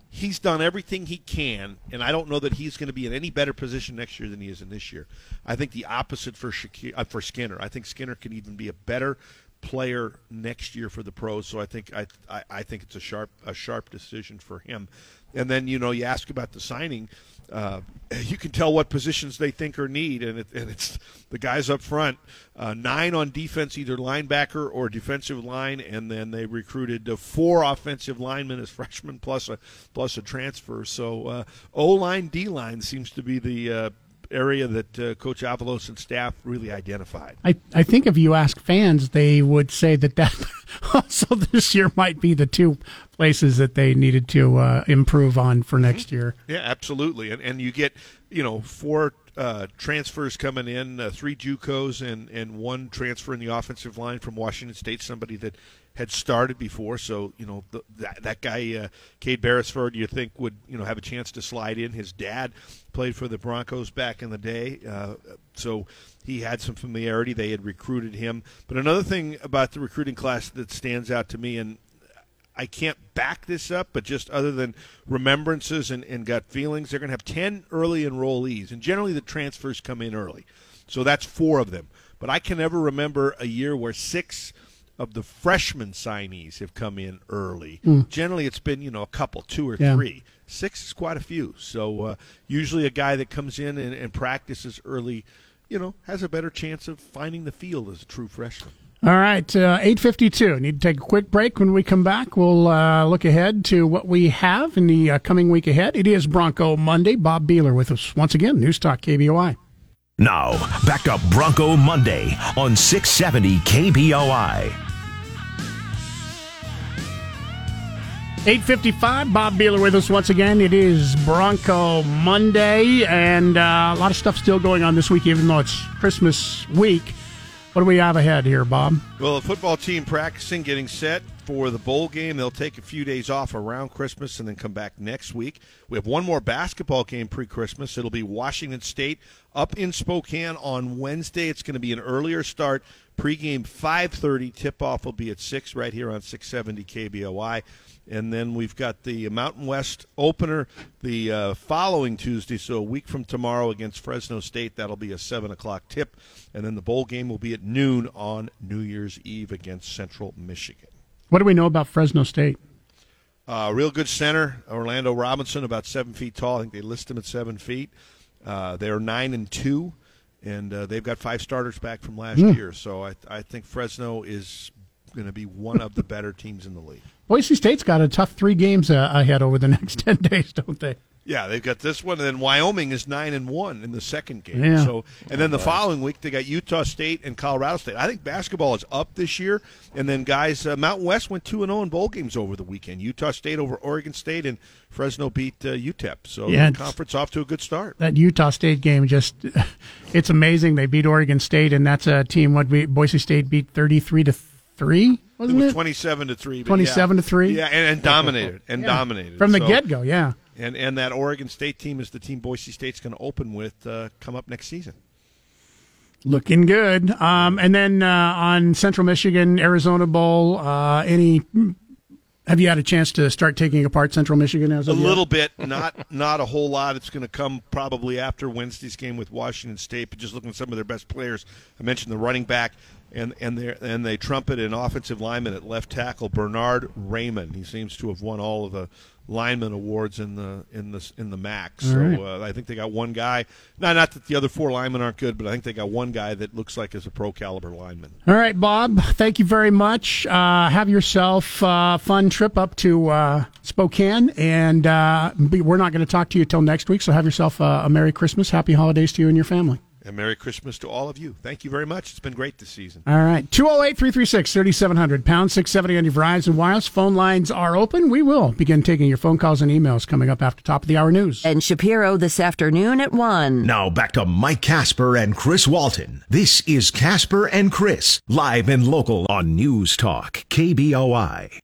he's done everything he can, and I don't know that he's going to be in any better position next year than he is in this year. I think the opposite for Shakir, uh, for Skinner. I think Skinner can even be a better player next year for the pros. So I think I, I, I think it's a sharp a sharp decision for him. And then you know you ask about the signing. Uh, you can tell what positions they think are need, and, it, and it's the guys up front. Uh, nine on defense, either linebacker or defensive line, and then they recruited uh, four offensive linemen as freshmen, plus a plus a transfer. So uh, O line, D line seems to be the uh, area that uh, Coach Avalos and staff really identified. I, I think if you ask fans, they would say that that also this year might be the two places that they needed to uh, improve on for next year. Yeah, absolutely. And and you get you know four uh, transfers coming in, uh, three JUCOs and and one transfer in the offensive line from Washington State, somebody that had started before. So you know the, that that guy, uh, Cade Beresford, you think would you know have a chance to slide in. His dad played for the Broncos back in the day, uh, so he had some familiarity. They had recruited him. But another thing about the recruiting class that stands out to me, and I can't back this up, but just other than remembrances and, and gut feelings, they're going to have 10 early enrollees. And generally, the transfers come in early. So that's four of them. But I can never remember a year where six of the freshman signees have come in early. Mm. Generally, it's been, you know, a couple, two or Yeah. three. Six is quite a few. So uh, usually a guy that comes in and, and practices early, you know, has a better chance of finding the field as a true freshman. All right, uh, 852. Need to take a quick break. When we come back, we'll uh, look ahead to what we have in the uh, coming week ahead. It is Bronco Monday. Bob Behler with us once again. News Talk KBOI. Now, back to Bronco Monday on 670 KBOI. 855, Bob Behler with us once again. It is Bronco Monday, and uh, a lot of stuff still going on this week, even though it's Christmas week. What do we have ahead here, Bob? Well, the football team practicing, getting set for the bowl game. They'll take a few days off around Christmas and then come back next week. We have one more basketball game pre Christmas. It'll be Washington State up in Spokane on Wednesday. It's going to be an earlier start. Pregame 5:30. Tip off will be at six right here on 670 KBOI. And then we've got the Mountain West opener the uh, following Tuesday, so a week from tomorrow against Fresno State. That'll be a 7 o'clock tip. And then the bowl game will be at noon on New Year's Eve against Central Michigan. What do we know about Fresno State? Uh, real good center, Orlando Robinson, about seven feet tall. I think they list him at seven feet. Uh, they're nine and two, and uh, they've got five starters back from last Hmm. year. So I, I think Fresno is going to be one of the better teams in the league. Boise State's got a tough three games uh, ahead over the next 10 days, don't they? Yeah, they've got this one, and then Wyoming is nine and one in the second game. Yeah. So, and then the following week they got Utah State and Colorado State. I think basketball is up this year. And then guys, uh, Mountain West went two and zero in bowl games over the weekend. Utah State over Oregon State, and Fresno beat uh, UTEP. So Yeah, the conference off to a good start. that Utah State game just it's amazing. They beat Oregon State, and that's a team what we Boise State beat thirty three to three, It wasn't was it? twenty-seven to three. 27 yeah. to three? Yeah, and, and dominated and Yeah. dominated from the So- get go. Yeah, And and that Oregon State team is the team Boise State's going to open with uh, come up next season. looking good. Um, and then uh, on Central Michigan Arizona Bowl, uh, any have you had a chance to start taking apart Central Michigan as A yet? little bit, not not a whole lot. It's going to come probably after Wednesday's game with Washington State. But just looking at some of their best players, I mentioned the running back and and they and they trumpet an offensive lineman at left tackle, Bernard Raimann. He seems to have won all of the lineman awards in the in the in the MAC. So right. uh, I think they got one guy. Not not that the other four linemen aren't good, but I think they got one guy that looks like is a pro caliber lineman. All right, Bob. Thank you very much. Uh, have yourself a fun trip up to uh, Spokane, and uh, we're not going to talk to you till next week. So have yourself a, a Merry Christmas, Happy Holidays to you and your family. And Merry Christmas to all of you. Thank you very much. It's been great this season. All right. 208 336 3700, pound 670 on your Verizon Wireless. Phone lines are open. We will begin taking your phone calls and emails coming up after top of the hour news. And Shapiro this afternoon at 1. Now back to Mike Kasper and Chris Walton. This is Kasper and Chris, live and local on News Talk, KBOI.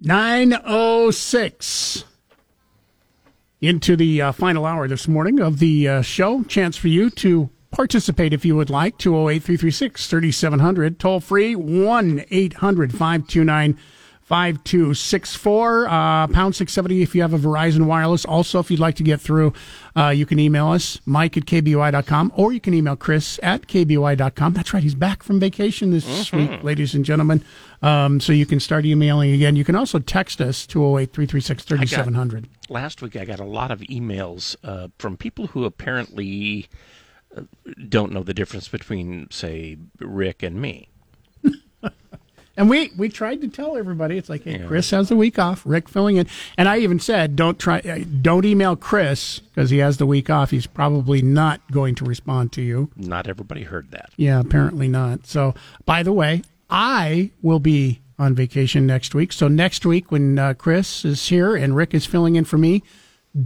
906 into the uh, final hour this morning of the uh, show. Chance for you to participate if you would like. 208 336 3700. Toll free 1 800 529 5264. Uh, pound 670 if you have a Verizon Wireless. Also, if you'd like to get through, uh, you can email us, mike at kboi.com, or you can email chris at kboi.com. That's right, he's back from vacation this week, ladies and gentlemen. Um, so you can start emailing again. You can also text us, 208 336 3700. Last week, I got a lot of emails uh, from people who apparently uh, don't know the difference between, say, Rick and me. And we, we tried to tell everybody it's like, hey, Yeah. Chris has the week off, Rick filling in, and I even said don't try, uh, don't email Chris because he has the week off. He's probably not going to respond to you. Not everybody heard that. Yeah, apparently not. So, by the way, I will be on vacation next week. So next week when uh, Chris is here and Rick is filling in for me,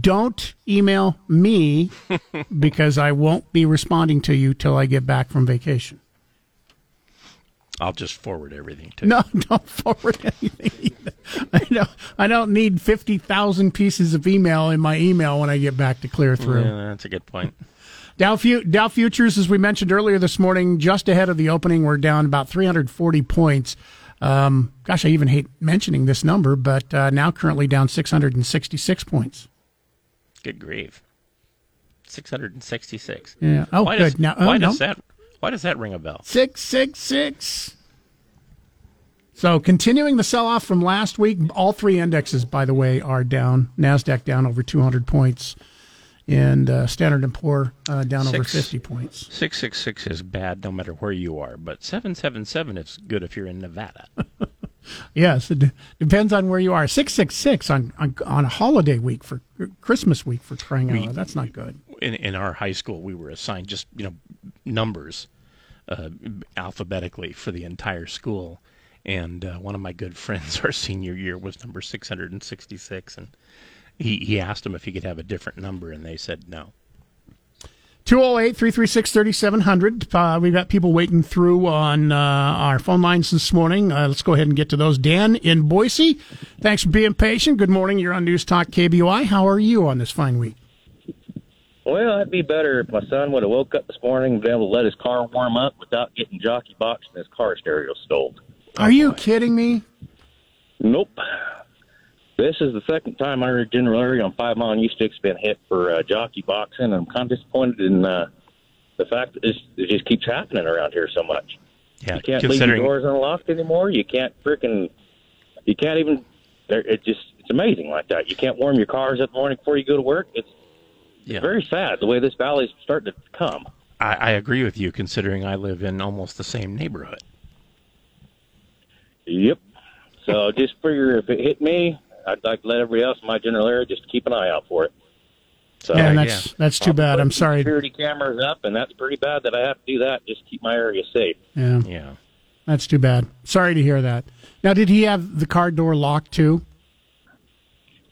don't email me because I won't be responding to you till I get back from vacation. I'll just forward everything to No, don't forward anything. Either. I don't. I don't need fifty thousand pieces of email in my email when I get back to clear through. Yeah, that's a good point. Dow, fu- Dow futures, as we mentioned earlier this morning, just ahead of the opening, we're down about 340 points. Um, gosh, I even hate mentioning this number, but uh, now currently down 666 points. Good grief. 666. Yeah. Oh, why good. Does, Now- oh, why no. does that why does that ring a bell? 666. So continuing the sell off from last week, all three indexes, by the way, are down. Nasdaq down over 200 points, and uh, Standard and Poor uh, down over 50 points. 666 is bad no matter where you are, but 777 is good if you're in Nevada. Yes, it d- depends on where you are. 666 on, on on a holiday week for Christmas week for crying out loud. That's not good. In in our high school we were assigned just you know numbers uh, alphabetically for the entire school and uh, one of my good friends our senior year was number 666 and he, he asked him if he could have a different number and they said no 208 336 3700. Uh, We've got people waiting through on uh, our phone lines this morning. Uh, let's go ahead and get to those. Dan in Boise, thanks for being patient. Good morning. You're on News Talk KBOI. How are you on this fine week? Well, it'd be better if my son would have woke up this morning and been able to let his car warm up without getting jockey boxed and his car stereo stole. Are you kidding me? Nope. This is the second time I heard General Area on Five Mile Ustick's been hit for uh, jockey boxing, and I'm kind of disappointed in uh, the fact that this, it just keeps happening around here so much. yeah You can't leave your doors unlocked anymore. You can't freaking. You can't even. there- It just it's amazing like that. You can't warm your cars up the morning before you go to work. It's yeah very sad the way this valley's starting to come. I, I agree with you considering I live in almost the same neighborhood Yep. So just figure if it hit me, I'd like to let everybody else in my general area just keep an eye out for it. So yeah, that's that's too bad. I'm sorry. Security cameras up, and that's pretty bad that I have to do that just keep my area safe. Yeah, yeah, that's too bad. Sorry to hear that. Now, did he have the car door locked too?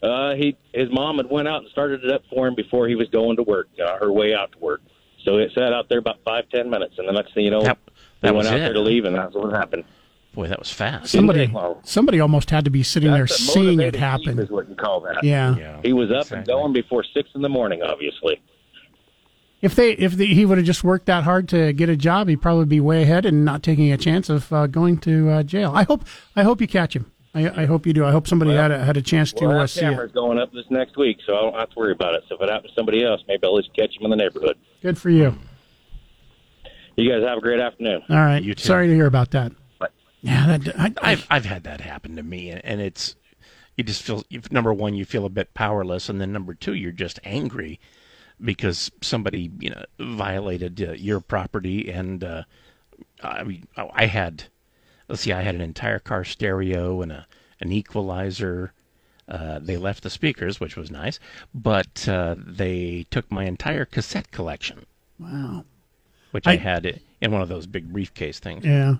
Uh, he his mom had went out and started it up for him before he was going to work, uh, her way out to work. So it sat out there about five ten minutes, and the next thing you know, That- they that went out it. there to leave, and that's what happened. Boy, that was fast. Somebody, somebody almost had to be sitting there That's a seeing it happen. Is what you call that? Yeah. He was up and going before six in the morning, obviously. If they, if the, he would have just worked that hard to get a job, he'd probably be way ahead and not taking a chance of uh, going to uh, jail. I hope, I hope you catch him. I, I hope you do. I hope somebody had a, had a chance to well, uh, that see camera's it. going up this next week, so I don't have to worry about it. So if it happens to somebody else, maybe I'll just catch him in the neighborhood. Good for you. You guys have a great afternoon. All right. You too. Sorry to hear about that. Yeah, that, I, I, I've I've had that happen to me, and, and it's you just feel you- number one you feel a bit powerless, and then number two you're just angry because somebody you know violated uh, your property, and uh, I mean I had let's see I had an entire car stereo and a an equalizer. Uh, they left the speakers, which was nice, but uh, they took my entire cassette collection, wow. which I, I- had in one of those big briefcase things. Yeah.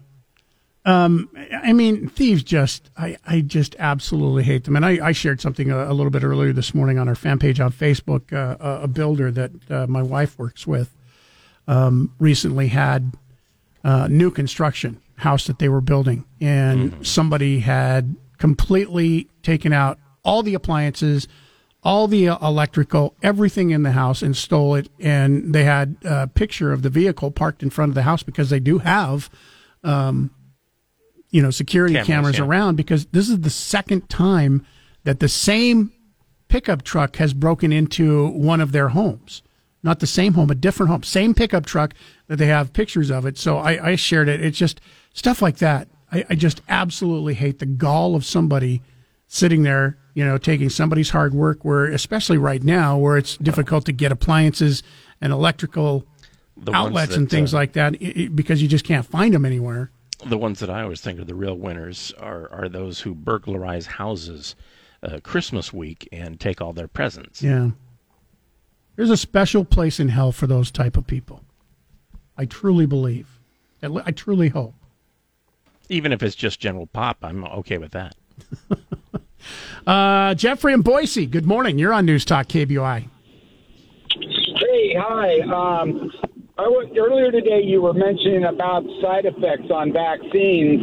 Um, I mean, thieves just, I, I just absolutely hate them. And I, I shared something a, a little bit earlier this morning on our fan page on Facebook. Uh, a, a builder that uh, my wife works with um, recently had uh, new construction house that they were building, and somebody had completely taken out all the appliances, all the uh, electrical, everything in the house, and stole it. And they had a picture of the vehicle parked in front of the house because they do have, um, you know, security Cameras, cameras, yeah. around. Because this is the second time that the same pickup truck has broken into one of their homes. Not the same home, a different home. Same pickup truck that they have pictures of it. So I, I shared it. It's just stuff like that. I, I just absolutely hate the gall of somebody sitting there, you know, taking somebody's hard work where, especially right now, where it's difficult to get appliances and electrical The outlets and things uh, like that i i because you just can't find them anywhere. the ones that I always think are the real winners are are those who burglarize houses uh, Christmas week and take all their presents. Yeah. There's a special place in hell for those type of people. I truly believe. I truly hope. Even if it's just general pop, I'm okay with that. Uh, Jeffrey and Boise, good morning. You're on News Talk KBOI. Hey, hi. Um, I was, earlier today you were mentioning about side effects on vaccines,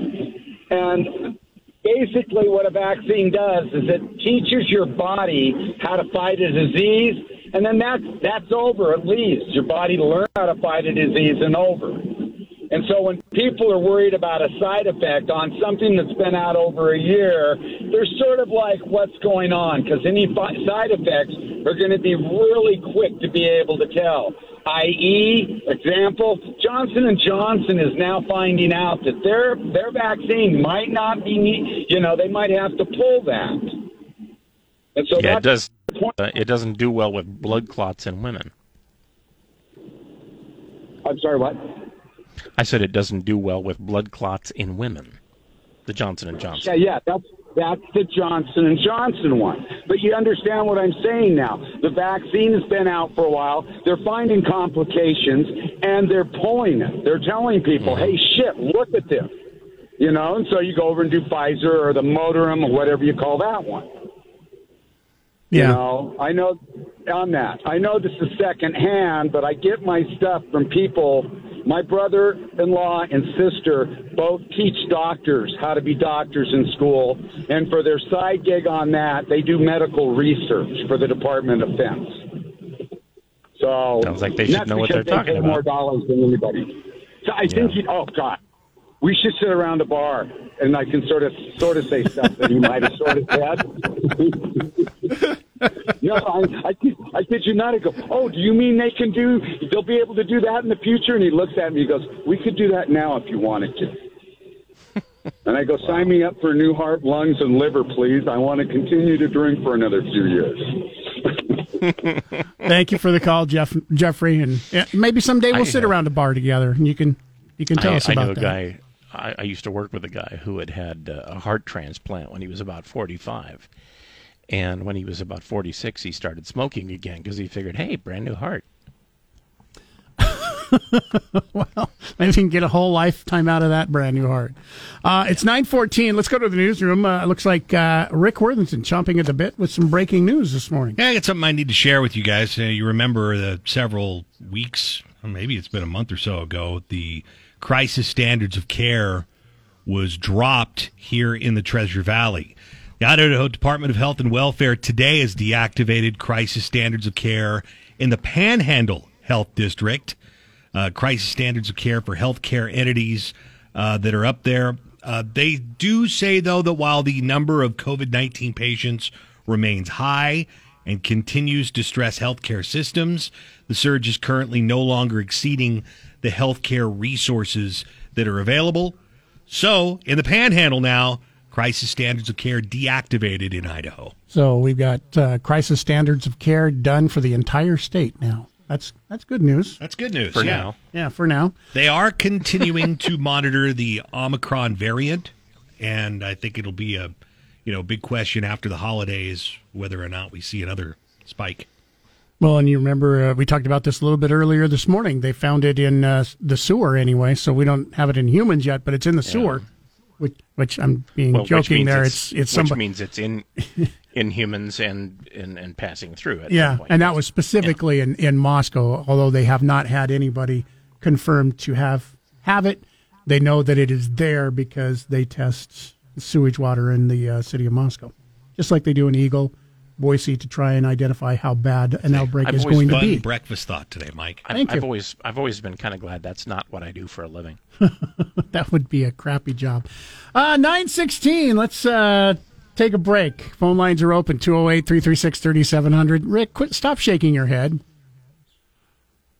and basically what a vaccine does is it teaches your body how to fight a disease, and then that's that's over. It leaves your body to learn how to fight a disease and over. And so when people are worried about a side effect on something that's been out over a year, they're sort of like, what's going on? Because any fi- side effects are going to be really quick to be able to tell. I.e., example, Johnson and Johnson is now finding out that their their vaccine might not be, you know, they might have to pull that. And so yeah, it does. Uh, it doesn't do well with blood clots in women. I'm sorry, what? I said it doesn't do well with blood clots in women. The Johnson and Johnson. Yeah, yeah, that's that's the Johnson and Johnson one. But you understand what I'm saying now. The vaccine has been out for a while. They're finding complications and they're pulling it. They're telling people, "Hey, shit, look at this." You know, and so you go over and do Pfizer or the Moderum or whatever you call that one. You Yeah. know, I know on that. I know this is second hand, but I get my stuff from people. My brother in law and sister both teach doctors how to be doctors in school. And for their side gig on that, they do medical research for the Department of Defense. So Sounds like they should know what they're they talking pay about. more dollars than anybody. So I think he, oh God, we should sit around a bar and I can sort of sort of say stuff that he might have sort of said. no, I, I, kid, I kid you not. I go, oh, do you mean they can do? They'll be able to do that in the future? And he looks at me. And he goes, we could do that now if you wanted to. And I go, sign me up for a new heart, lungs, and liver, please. I want to continue to drink for another few years. Thank you for the call, Jeff Jeffrey, and maybe someday we'll I, sit uh, around a bar together and you can you can tell I, us I about know a that. guy. I, I used to work with a guy who had had uh, a heart transplant when he was about forty-five, And when he was about 46, he started smoking again because he figured, hey, brand new heart. well, maybe you can get a whole lifetime out of that brand new heart. Uh, it's 914. Let's go to the newsroom. Uh, it looks like uh, Rick Worthington chomping at the bit with some breaking news this morning. Yeah, I got something I need to share with you guys. Uh, you remember the several weeks, or maybe it's been a month or so ago, the crisis standards of care was dropped here in the Treasure Valley. The Idaho Department of Health and Welfare today has deactivated crisis standards of care in the Panhandle Health District. Uh, crisis standards of care for healthcare entities uh, that are up there. Uh, they do say, though, that while the number of COVID 19 patients remains high and continues to stress healthcare systems, the surge is currently no longer exceeding the healthcare resources that are available. So, in the panhandle now, crisis standards of care deactivated in Idaho. So we've got uh, crisis standards of care done for the entire state now. That's that's good news. That's good news For yeah. now. Yeah, for now. They are continuing to monitor the Omicron variant, and I think it'll be a you know big question after the holidays whether or not we see another spike. Well, and you remember uh, we talked about this a little bit earlier this morning. They found it in uh, the sewer anyway, so we don't have it in humans yet, but it's in the sewer. Which, which I'm being Well, joking there. It's, It's it's which somebody. means it's in in humans and, and, and passing through it. yeah, point. and that was specifically in, in Moscow. Although they have not had anybody confirmed to have have it, they know that it is there because they test sewage water in the uh, city of Moscow, just like they do in Eagle, Boise, to try and identify how bad an outbreak I've is going to be. breakfast thought today, Mike. I've, Thank I've you. always I've always been kind of glad that's not what I do for a living. that would be a crappy job. Uh, 916, let's uh, take a break. Phone lines are open 208 336 3700. Rick, quit, stop shaking your head.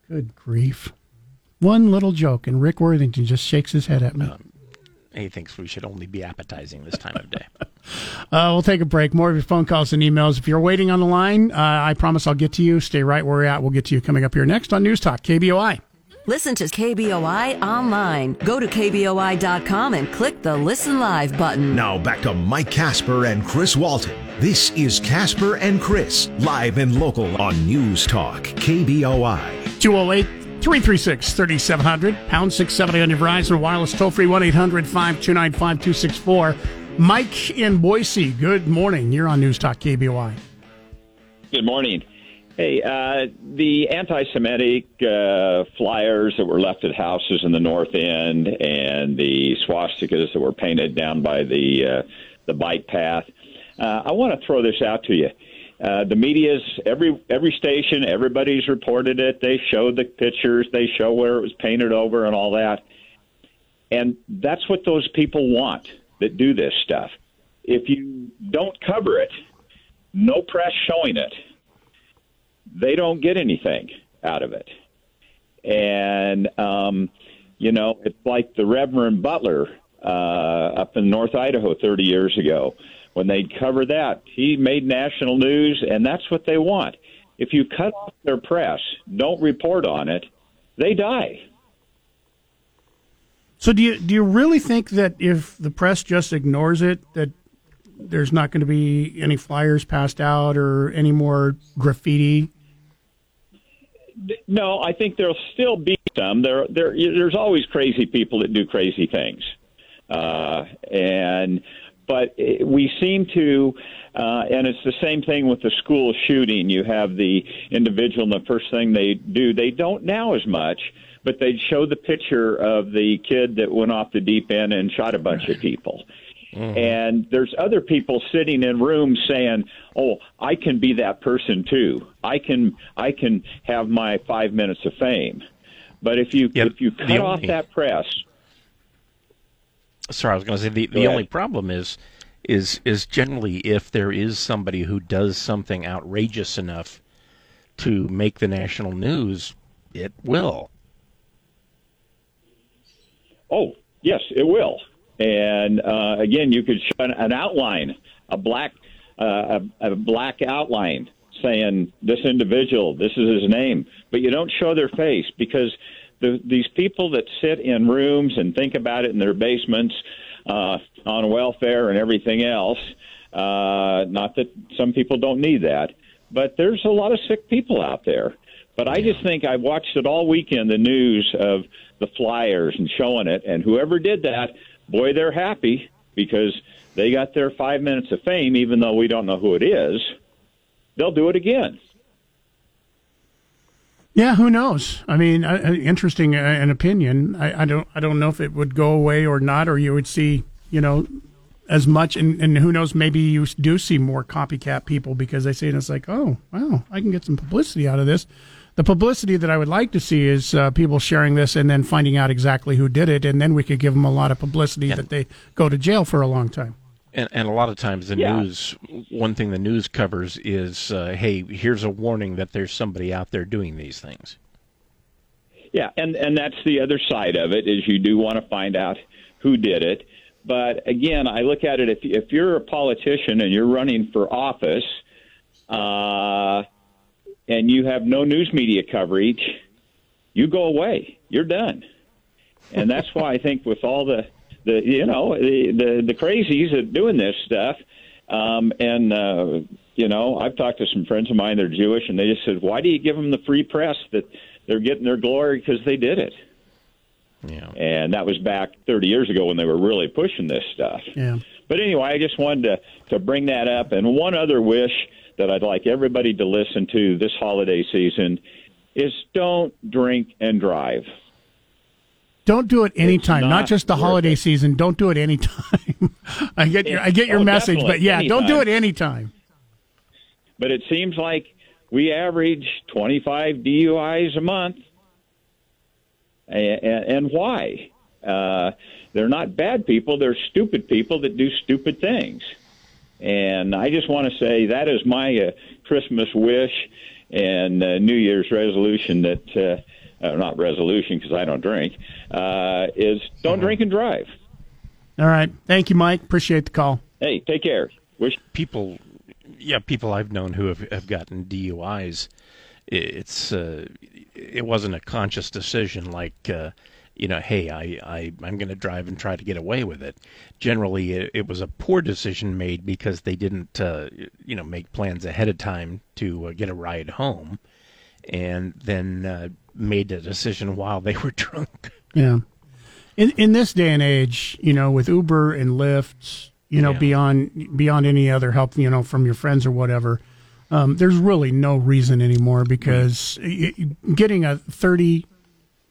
Good grief. One little joke, and Rick Worthington just shakes his head at me. He thinks we should only be appetizing this time of day. Uh, we'll take a break. More of your phone calls and emails. If you're waiting on the line, uh, I promise I'll get to you. Stay right where you're at. We'll get to you coming up here next on News Talk, KBOI. Listen to KBOI online. Go to KBOI.com and click the Listen Live button. Now back to Mike Kasper and Chris Walton. This is Kasper and Chris, live and local on News Talk, KBOI. 208 336 3700, pound 670 on your Verizon Wireless toll free 1 800 529 5264. Mike in Boise, good morning. You're on News Talk KBOI. Good morning. Hey, uh, the anti-Semitic uh, flyers that were left at houses in the North End, and the swastikas that were painted down by the uh, the bike path. Uh, I want to throw this out to you. Uh, the media's every every station, everybody's reported it. They show the pictures, they show where it was painted over, and all that. And that's what those people want that do this stuff. If you don't cover it, no press showing it, they don't get anything out of it. And, um, you know, it's like the Reverend Butler uh, up in North Idaho 30 years ago. When they'd cover that, he made national news, and that's what they want. If you cut off their press, don't report on it, they die. So do you do you really think that if the press just ignores it that there's not going to be any flyers passed out or any more graffiti? No, I think there'll still be some. There, there, there's always crazy people that do crazy things, uh, and but we seem to, uh, and it's the same thing with the school shooting. You have the individual, and the first thing they do, they don't now as much, but they show the picture of the kid that went off the deep end and shot a bunch of people. And there's other people sitting in rooms saying, "Oh, I can be that person too. I can I can have my 5 minutes of fame." But if you if you cut off only- that press, Sorry, I was going to say the, Go the ahead. only problem is is is generally if there is somebody who does something outrageous enough to make the national news, it will. Oh, yes, it will. And uh, again, you could show an, an outline, a black, uh, a, a black outline saying this individual, this is his name, but you don't show their face because the, these people that sit in rooms and think about it in their basements uh, on welfare and everything else, Uh, not that some people don't need that, but there's a lot of sick people out there. But I just think I've watched it all weekend, the news of the Flyers and showing it, and whoever did that, boy, they're happy because they got their five minutes of fame, even though we don't know who it is. They'll do it again. Yeah, who knows? I mean, uh, uh, interesting uh, an opinion. I, I don't I don't know if it would go away or not, or you would see you know as much, and, and who knows? Maybe you do see more copycat people because they say it's like, oh, wow, I can get some publicity out of this. The publicity that I would like to see is uh, people sharing this and then finding out exactly who did it, and then we could give them a lot of publicity that they go to jail for a long time. And, and a lot of times the Yeah. news, one thing the news covers is, uh, hey, here's a warning that there's somebody out there doing these things. Yeah, and and that's the other side of it is you do want to find out who did it. But again, I look at it if if you're a politician and you're running for office, uh, and you have no news media coverage, you go away. You're done. And that's why I think with all the the you know the the, the crazies that doing this stuff, um, and uh, you know I've talked to some friends of mine that are Jewish, and they just said, why do you give them the free press that they're getting their glory because they did it? Yeah. And that was back 30 years ago when they were really pushing this stuff. Yeah. But anyway, I just wanted to, to bring that up. And one other wish that I'd like everybody to listen to this holiday season is don't drink and drive. Don't do it anytime, not, not just the holiday season. Don't do it anytime. I get your I get your Oh, message, but yeah, don't do it anytime. anytime. But it seems like we average 25 DUIs a month. And, and why? Uh, they're not bad people, they're stupid people that do stupid things. And I just want to say that is my uh, Christmas wish and uh, New Year's resolution that, uh, not resolution because I don't drink, uh, is don't drink and drive. All right. Thank you, Mike. Appreciate the call. Hey, take care. Wish people, yeah, people I've known who have, have gotten DUIs. It's uh, it wasn't a conscious decision like uh, you know, hey, I, I I'm going to drive and try to get away with it. Generally, it, it was a poor decision made because they didn't uh, you know make plans ahead of time to uh, get a ride home, and then uh, made the decision while they were drunk. Yeah. In in this day and age, you know, with Uber and Lyft, you know, Yeah. beyond beyond any other help, you know, from your friends or whatever, um, there's really no reason anymore because y- getting a 30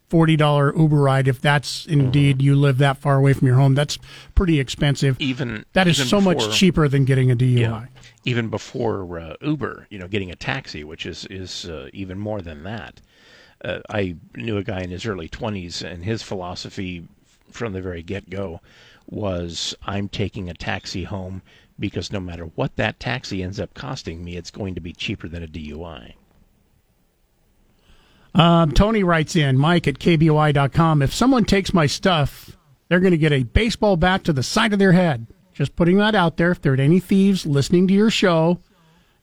40 dollar Uber ride if that's indeed you live that far away from your home, that's pretty expensive. Even that is so much cheaper than getting a DUI. Yeah. Even before uh, Uber, you know, getting a taxi, which is is uh, even more than that. Uh, I knew a guy in his early twenties, and his philosophy from the very get go was, "I'm taking a taxi home because no matter what that taxi ends up costing me, it's going to be cheaper than a DUI." Um, Tony writes in, Mike at KBOI.com. If someone takes my stuff, they're going to get a baseball bat to the side of their head. Just putting that out there. If there are any thieves listening to your show,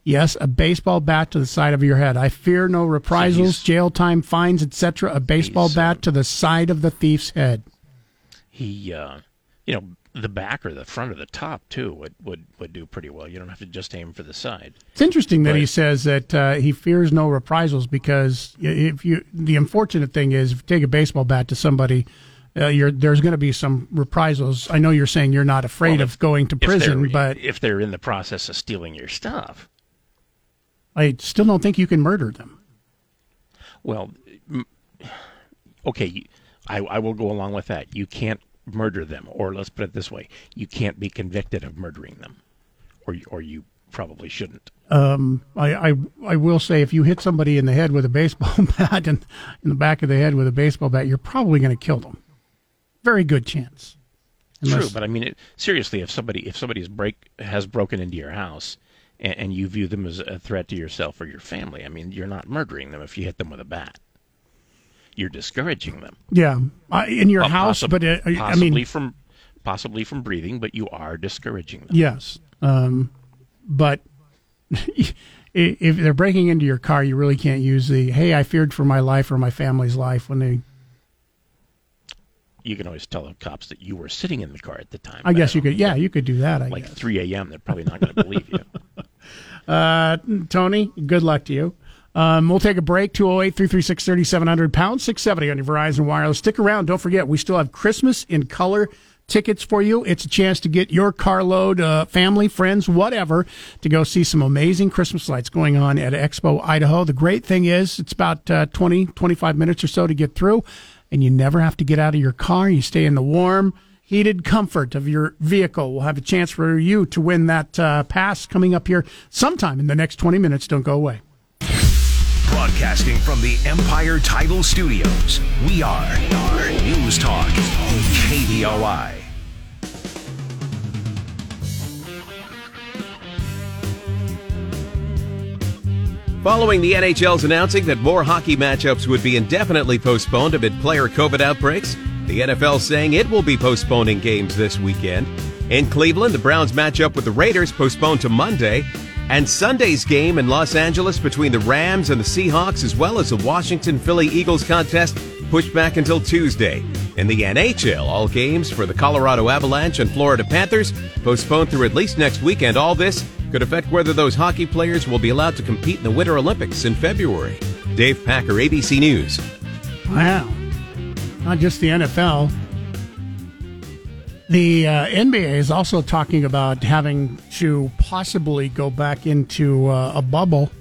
yes, a baseball bat to the side of your head. I fear no reprisals, jail time, fines, etc. A baseball bat to the side of the thief's head. He, uh, you know, the back or the front or the top too would would would do pretty well. You don't have to just aim for the side. It's interesting that he says that uh, he fears no reprisals because if you, the unfortunate thing is, if you take a baseball bat to somebody, uh, you're, there's going to be some reprisals. I know you're saying you're not afraid Well, of going to prison, they're- but if they're in the process of stealing your stuff, I still don't think you can murder them. Well, okay, I, I will go along with that. You can't murder them, or let's put it this way: you can't be convicted of murdering them, or you- or you probably shouldn't. Um, I, I I will say if you hit somebody in the head with a baseball bat and in the back of the head with a baseball bat, you're probably going to kill them. Very good chance. True, but I mean, it, seriously, if somebody if somebody has break has broken into your house and, and you view them as a threat to yourself or your family, I mean, you're not murdering them if you hit them with a bat. You're discouraging them. Yeah, uh, in your house, possi- but uh, I possibly mean, from possibly from breathing, but you are discouraging them. yes. Um, but if they're breaking into your car, you really can't use the "Hey, I feared for my life or my family's life" when they you can always tell the cops that you were sitting in the car at the time. I guess you could. Yeah, you could do that. I like guess. 3 a.m. They're probably not going to believe you. Uh, Tony, good luck to you. Um, we'll take a break. 208 336 3700 pound 670 on your Verizon Wireless. Stick around. Don't forget, we still have Christmas in color tickets for you. It's a chance to get your carload, uh, family, friends, whatever, to go see some amazing Christmas lights going on at Expo Idaho. The great thing is, it's about uh, 20, 25 minutes or so to get through, and you never have to get out of your car. You stay in the warm, heated comfort of your vehicle. We'll have a chance for you to win that uh, pass coming up here sometime in the next 20 minutes. Don't go away. Broadcasting from the Empire Title Studios, we are News Talk, KBOI. Following the NHL's announcing that more hockey matchups would be indefinitely postponed amid player COVID outbreaks, the NFL saying it will be postponing games this weekend. In Cleveland, the Browns matchup with the Raiders postponed to Monday, and Sunday's game in Los Angeles between the Rams and the Seahawks, as well as the Washington Philly Eagles contest, pushed back until Tuesday. In the NHL, all games for the Colorado Avalanche and Florida Panthers postponed through at least next weekend. All this could affect whether those hockey players will be allowed to compete in the Winter Olympics in February. Dave Packer, ABC News. Wow. Not just the NFL. The uh, NBA is also talking about having to possibly go back into uh, a bubble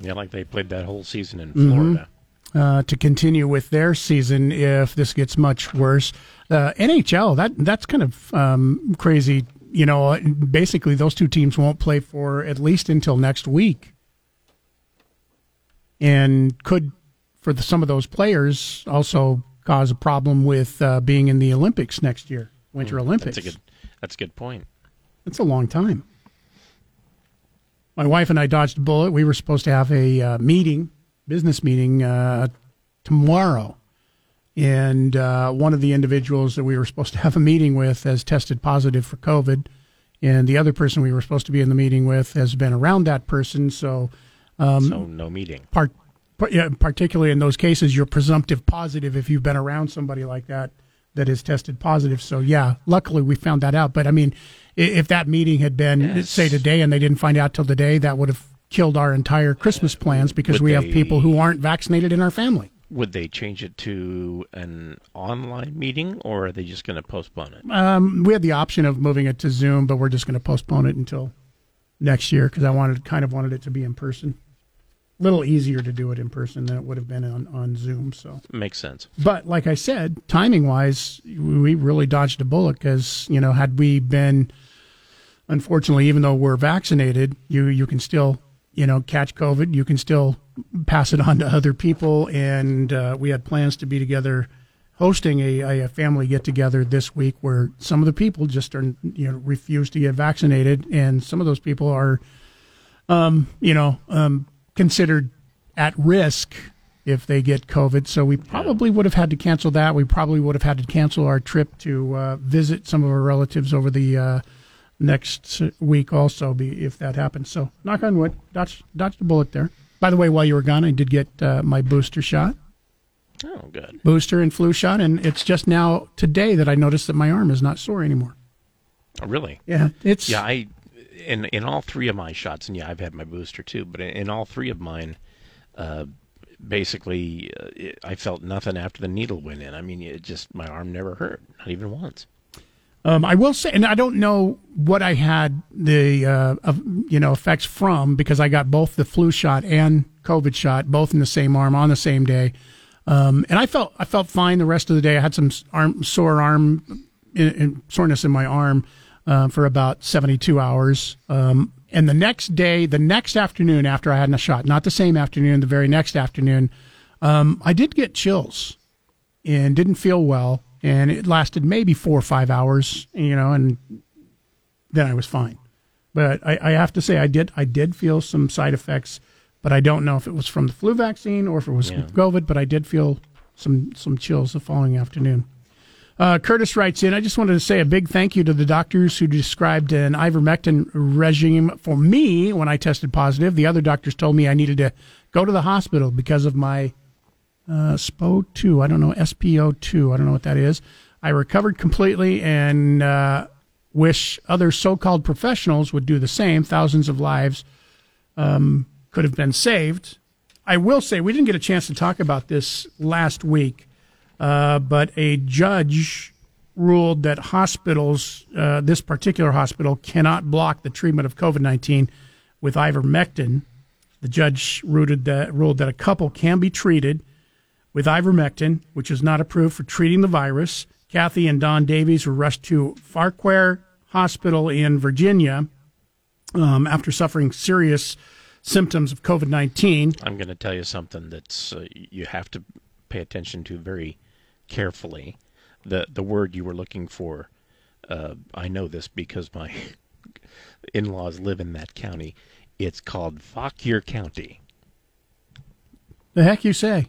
Yeah, like they played that whole season in Mhm. Florida. uh, to continue with their season if this gets much worse. Uh, NHL, that that's kind of um, crazy. You know, basically those two teams won't play for at least until next week, and could for the, some of those players also cause a problem with uh, being in the Olympics next year, Winter Olympics. That's a good. That's a good point. That's a long time. My wife and I dodged a bullet. We were supposed to have a uh, meeting, business meeting, uh, tomorrow. And uh, one of the individuals that we were supposed to have a meeting with has tested positive for COVID. And the other person we were supposed to be in the meeting with has been around that person. So, um, so no meeting. part, part, yeah, particularly in those cases, you're presumptive positive if you've been around somebody like that that is tested positive. So yeah, luckily we found that out. But I mean, if that meeting had been Yes. say today and they didn't find out till today, that would have killed our entire Christmas plans because Would we have people who aren't vaccinated in our family. Would they change it to an online meeting, or are they just going to postpone it? Um, we had the option of moving it to Zoom, but we're just going to postpone it until next year because I wanted kind of wanted it to be in person. A little easier to do it in person than it would have been on, on Zoom. So Makes sense. But like I said, timing wise, we really dodged a bullet because you know had we been, unfortunately, even though we're vaccinated, you you can still you know catch COVID. You can still pass it on to other people, and uh, we had plans to be together, hosting a, a family get together this week where some of the people just are you know refuse to get vaccinated, and some of those people are, um, you know, um, considered at risk if they get COVID. So we probably would have had to cancel that. We probably would have had to cancel our trip to uh, visit some of our relatives over the uh, next week also, be, if that happens. So knock on wood, dodge, dodged a bullet there. By the way, while you were gone, I did get uh, my booster shot, Oh, good. booster and flu shot, and it's just now today that I noticed that my arm is not sore anymore. Oh, really? Yeah, it's Yeah, I in in all three of my shots, and yeah, I've had my booster too. But in, in all three of mine, uh, basically, uh, it, I felt nothing after the needle went in. I mean, it just my arm never hurt, not even once. Um, I will say, and I don't know what I had the uh, you know effects from because I got both the flu shot and COVID shot both in the same arm on the same day, um, and I felt I felt fine the rest of the day. I had some arm sore arm in, in, soreness in my arm uh, for about seventy two hours, um, and the next day, the next afternoon after I had the shot, not the same afternoon, the very next afternoon, um, I did get chills and didn't feel well and it lasted maybe four or five hours you know and then i was fine but I, I have to say i did i did feel some side effects but i don't know if it was from the flu vaccine or if it was Yeah. covid but i did feel some some chills the following afternoon uh, Curtis writes in, I just wanted to say a big thank you to the doctors who described an ivermectin regime for me when I tested positive. The other doctors told me I needed to go to the hospital because of my uh, SPO2. I don't know, SPO2. I don't know what that is. I recovered completely and uh, wish other so called professionals would do the same. Thousands of lives um, could have been saved. I will say, we didn't get a chance to talk about this last week, uh, but a judge ruled that hospitals, uh, this particular hospital, cannot block the treatment of COVID 19 with ivermectin. The judge that, ruled that a couple can be treated with ivermectin, which is not approved for treating the virus. Kathy and Don Davies were rushed to Farquhar Hospital in Virginia um, after suffering serious symptoms of COVID 19. I'm going to tell you something that's uh, you have to pay attention to very carefully. The the word you were looking for, uh, I know this because my in-laws live in that county. It's called Fauquier County. The heck you say?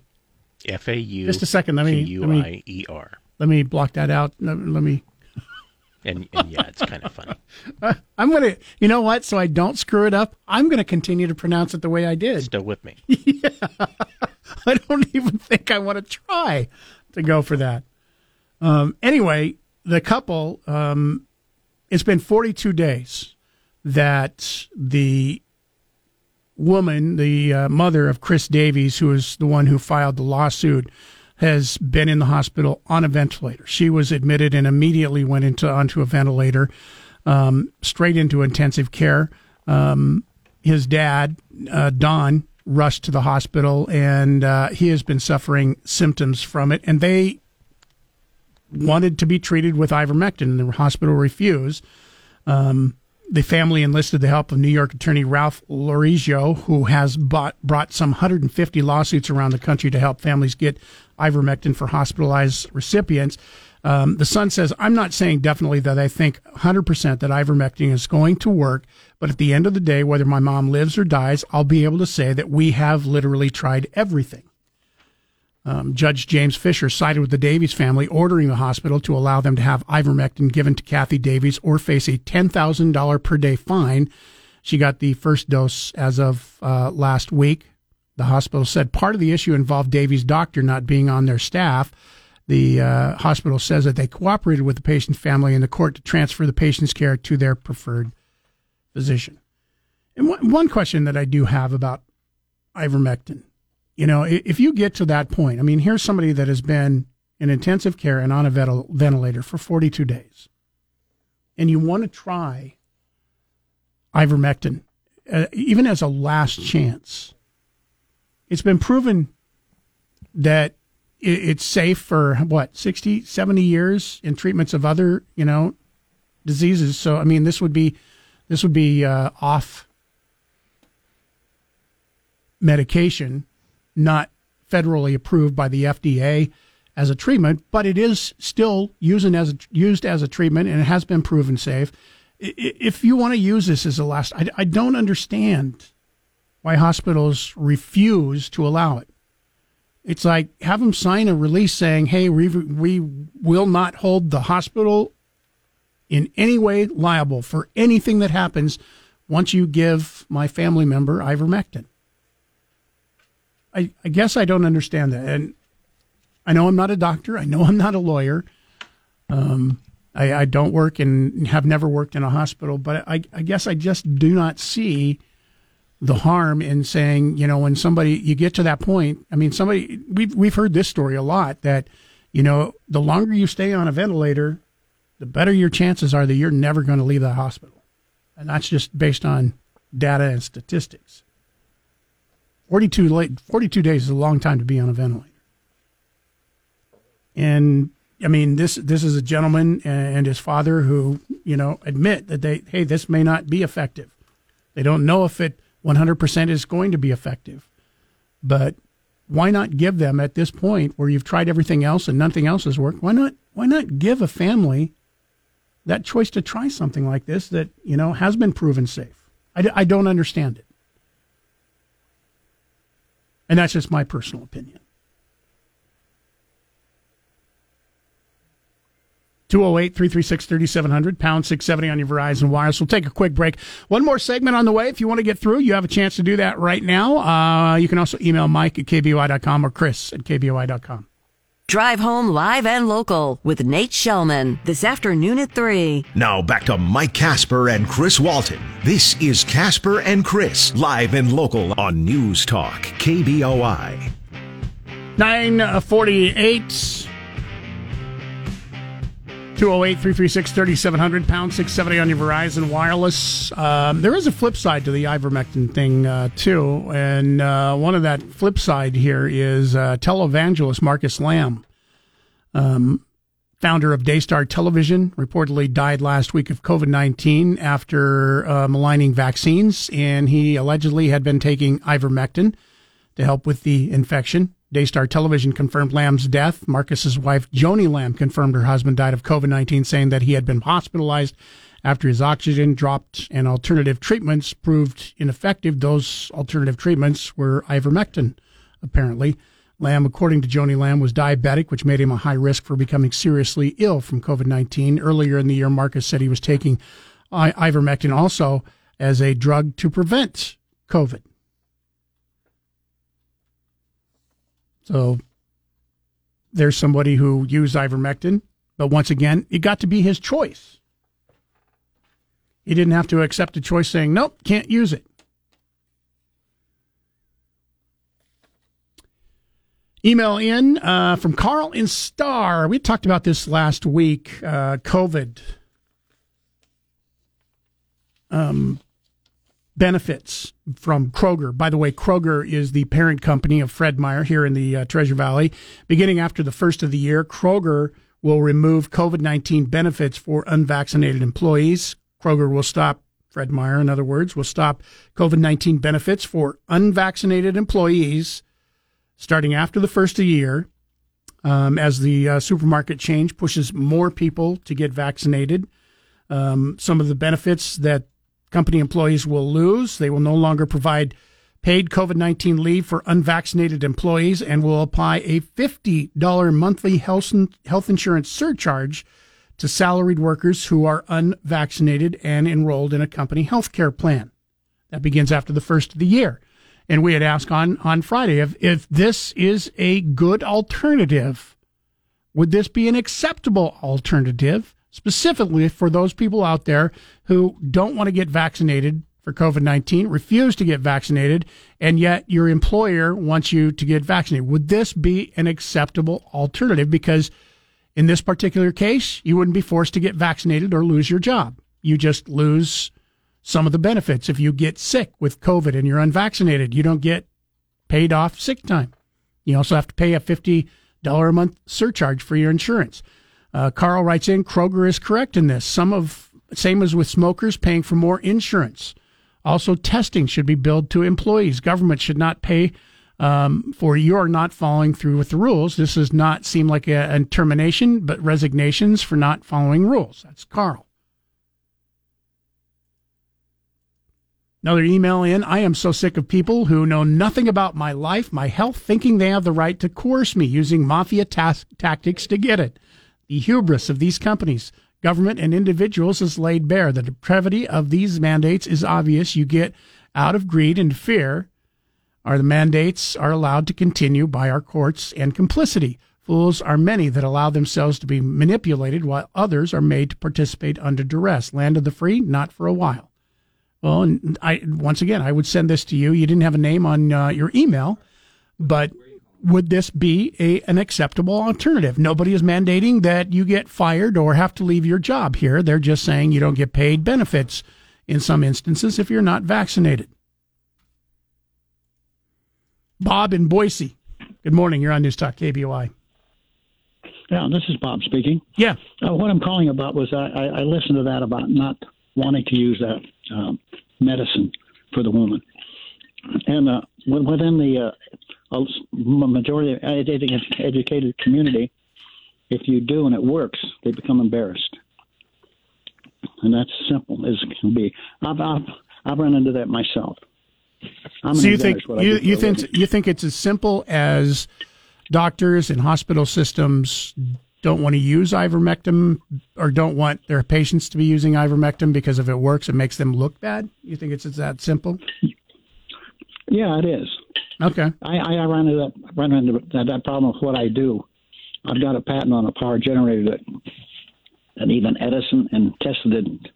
F A U. Just a second. Let me. U Let me, I E R. let me block that out. Let let me. And, and yeah, it's kind of funny. Uh, I'm gonna. You know what? So I don't screw it up. I'm gonna continue to pronounce it the way I did. Still with me. yeah. I don't even think I want to try to go for that. Um, anyway, the couple, um, it's been 42 days that the woman, the uh, mother of Chris Davies, who is the one who filed the lawsuit, has been in the hospital on a ventilator. She was admitted and immediately went into onto a ventilator, um, straight into intensive care. Um, his dad, uh, Don, rushed to the hospital, and uh, he has been suffering symptoms from it. And they wanted to be treated with ivermectin, and the hospital refused. Um, the family enlisted the help of New York attorney Ralph Lorigio, who has bought, brought some 150 lawsuits around the country to help families get ivermectin for hospitalized recipients. Um, the son says, I'm not saying definitely that I think 100% that ivermectin is going to work, but at the end of the day, whether my mom lives or dies, I'll be able to say that we have literally tried everything. Um, Judge James Fisher sided with the Davies family, ordering the hospital to allow them to have ivermectin given to Kathy Davies or face a $10,000 per day fine. She got the first dose as of uh, last week. The hospital said part of the issue involved Davies' doctor not being on their staff. The uh, hospital says that they cooperated with the patient's family and the court to transfer the patient's care to their preferred physician. And one question that I do have about ivermectin you know, if you get to that point, I mean, here's somebody that has been in intensive care and on a ventilator for 42 days, and you want to try ivermectin, uh, even as a last chance. It's been proven that it's safe for what 60 70 years in treatments of other you know diseases so i mean this would be this would be uh, off medication not federally approved by the FDA as a treatment, but it is still using as used as a treatment and it has been proven safe. If you want to use this as a last, I, I don't understand why hospitals refuse to allow it. It's like have them sign a release saying, "Hey, we, we will not hold the hospital in any way liable for anything that happens once you give my family member ivermectin." I, I guess I don't understand that. And I know I'm not a doctor. I know I'm not a lawyer. Um, I, I, don't work and have never worked in a hospital, but I, I, guess I just do not see the harm in saying, you know, when somebody you get to that point. I mean, somebody we've we've heard this story a lot that, you know, the longer you stay on a ventilator, the better your chances are that you're never going to leave the hospital, and that's just based on data and statistics. 42, late, 42 days is a long time to be on a ventilator. And I mean, this this is a gentleman and his father who you know admit that they hey this may not be effective. They don't know if it 100% is going to be effective, but why not give them at this point where you've tried everything else and nothing else has worked? Why not why not give a family that choice to try something like this that you know has been proven safe? I, I don't understand it. And that's just my personal opinion. 208 336 3700, pound 670 on your Verizon Wireless. We'll take a quick break. One more segment on the way. If you want to get through, you have a chance to do that right now. Uh, you can also email Mike at KBOI.com or Chris at KBOI.com. Drive home live and local with Nate Shelman this afternoon at 3. Now back to Mike Kasper and Chris Walton. This is Kasper and Chris, live and local on News Talk, KBOI. 948. 208 336 3700, pound 670 on your Verizon Wireless. Um, there is a flip side to the ivermectin thing, uh, too. And uh, one of that flip side here is uh, televangelist Marcus Lamb, um, founder of Daystar Television, reportedly died last week of COVID 19 after uh, maligning vaccines. And he allegedly had been taking ivermectin to help with the infection. Daystar Television confirmed Lamb's death. Marcus's wife, Joni Lamb, confirmed her husband died of COVID 19, saying that he had been hospitalized after his oxygen dropped and alternative treatments proved ineffective. Those alternative treatments were ivermectin, apparently. Lamb, according to Joni Lamb, was diabetic, which made him a high risk for becoming seriously ill from COVID 19. Earlier in the year, Marcus said he was taking ivermectin also as a drug to prevent COVID. So there's somebody who used ivermectin, but once again, it got to be his choice. He didn't have to accept a choice saying, nope, can't use it. Email in uh, from Carl in Star. We talked about this last week. Uh, COVID um, benefits from Kroger. By the way, Kroger is the parent company of Fred Meyer here in the uh, Treasure Valley. Beginning after the first of the year, Kroger will remove COVID 19 benefits for unvaccinated employees. Kroger will stop, Fred Meyer, in other words, will stop COVID 19 benefits for unvaccinated employees starting after the first of the year. Um, as the uh, supermarket change pushes more people to get vaccinated, um, some of the benefits that company employees will lose. They will no longer provide paid COVID 19 leave for unvaccinated employees and will apply a $50 monthly health, health insurance surcharge to salaried workers who are unvaccinated and enrolled in a company health care plan. That begins after the first of the year. And we had asked on, on Friday if, if this is a good alternative. Would this be an acceptable alternative? Specifically for those people out there who don't want to get vaccinated for COVID 19, refuse to get vaccinated, and yet your employer wants you to get vaccinated. Would this be an acceptable alternative? Because in this particular case, you wouldn't be forced to get vaccinated or lose your job. You just lose some of the benefits. If you get sick with COVID and you're unvaccinated, you don't get paid off sick time. You also have to pay a $50 a month surcharge for your insurance. Uh, Carl writes in Kroger is correct in this. Some of same as with smokers paying for more insurance. Also, testing should be billed to employees. Government should not pay um, for your not following through with the rules. This does not seem like a, a termination, but resignations for not following rules. That's Carl. Another email in. I am so sick of people who know nothing about my life, my health, thinking they have the right to coerce me using mafia tactics to get it. The hubris of these companies, government, and individuals is laid bare. The depravity of these mandates is obvious. You get out of greed and fear, Are the mandates are allowed to continue by our courts and complicity. Fools are many that allow themselves to be manipulated, while others are made to participate under duress. Land of the free, not for a while. Well, I once again, I would send this to you. You didn't have a name on uh, your email, but would this be a, an acceptable alternative? Nobody is mandating that you get fired or have to leave your job here. They're just saying you don't get paid benefits in some instances if you're not vaccinated. Bob in Boise. Good morning. You're on News Talk KBOI. Yeah, this is Bob speaking. Yeah. Uh, what I'm calling about was I, I, I, listened to that about not wanting to use that um, medicine for the woman. And uh, within the uh, a majority of educated community, if you do and it works, they become embarrassed, and that's simple as it can be. I've I've, I've run into that myself. I'm so you think you, you think you think it's as simple as doctors and hospital systems don't want to use ivermectin or don't want their patients to be using ivermectin because if it works, it makes them look bad? You think it's, it's that simple? Yeah, it is. Okay. I, I run into that run into that, that problem with what I do. I've got a patent on a power generator that that even Edison and Tesla didn't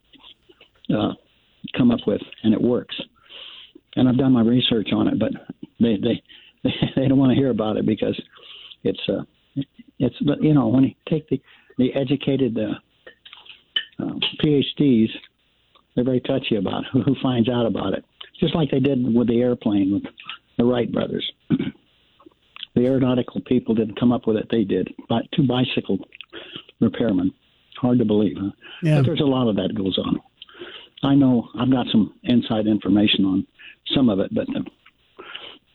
uh, come up with, and it works. And I've done my research on it, but they they they don't want to hear about it because it's uh it's you know when you take the the educated uh, uh, PhDs, they're very touchy about who, who finds out about it. Just like they did with the airplane with the Wright brothers. the aeronautical people didn't come up with it; they did. But two bicycle repairmen. Hard to believe, huh? Yeah. But there's a lot of that goes on. I know I've got some inside information on some of it, but uh,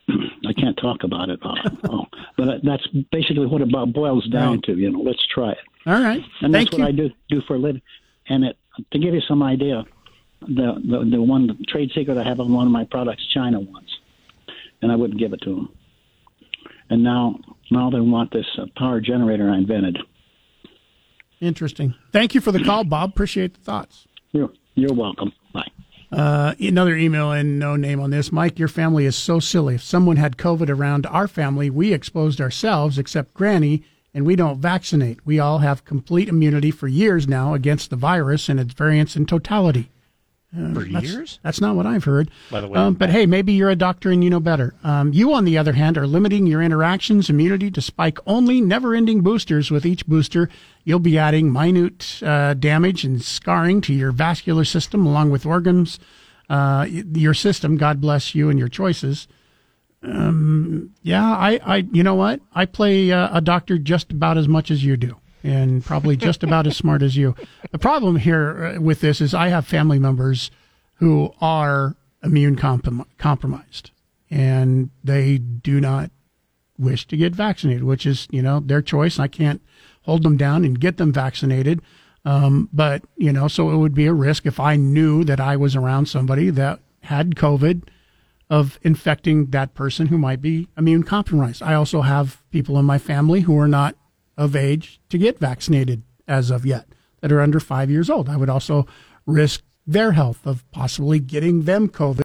I can't talk about it. Uh, oh, but that's basically what it about boils down Right. to. You know, let's try it. All right. And Thank that's you. what I do do for a living. And it, to give you some idea, the, the the one trade secret I have on one of my products, China wants, and I wouldn't give it to them. And now now they want this uh, power generator I invented. Interesting. Thank you for the call, Bob. Appreciate the thoughts. You're you're welcome. Bye. Uh, another email and no name on this. Mike, your family is so silly. If someone had COVID around our family, we exposed ourselves, except Granny, and we don't vaccinate. We all have complete immunity for years now against the virus and its variants in totality. Uh, For that's- years? That's not what I've heard. By the way, um, but hey, maybe you're a doctor and you know better. Um, you, on the other hand, are limiting your interactions immunity to spike only never-ending boosters. With each booster, you'll be adding minute uh, damage and scarring to your vascular system, along with organs. Uh, your system. God bless you and your choices. Um, yeah, I, I, you know what? I play uh, a doctor just about as much as you do, and probably just about as smart as you. The problem here uh, with this is I have family members who are immune comprom- compromised, and they do not wish to get vaccinated, which is you know their choice. I can't hold them down and get them vaccinated. Um, but you know, so it would be a risk if I knew that I was around somebody that had COVID of infecting that person who might be immune compromised. I also have people in my family who are not of age to get vaccinated as of yet that are under five years old. I would also risk their health of possibly getting them COVID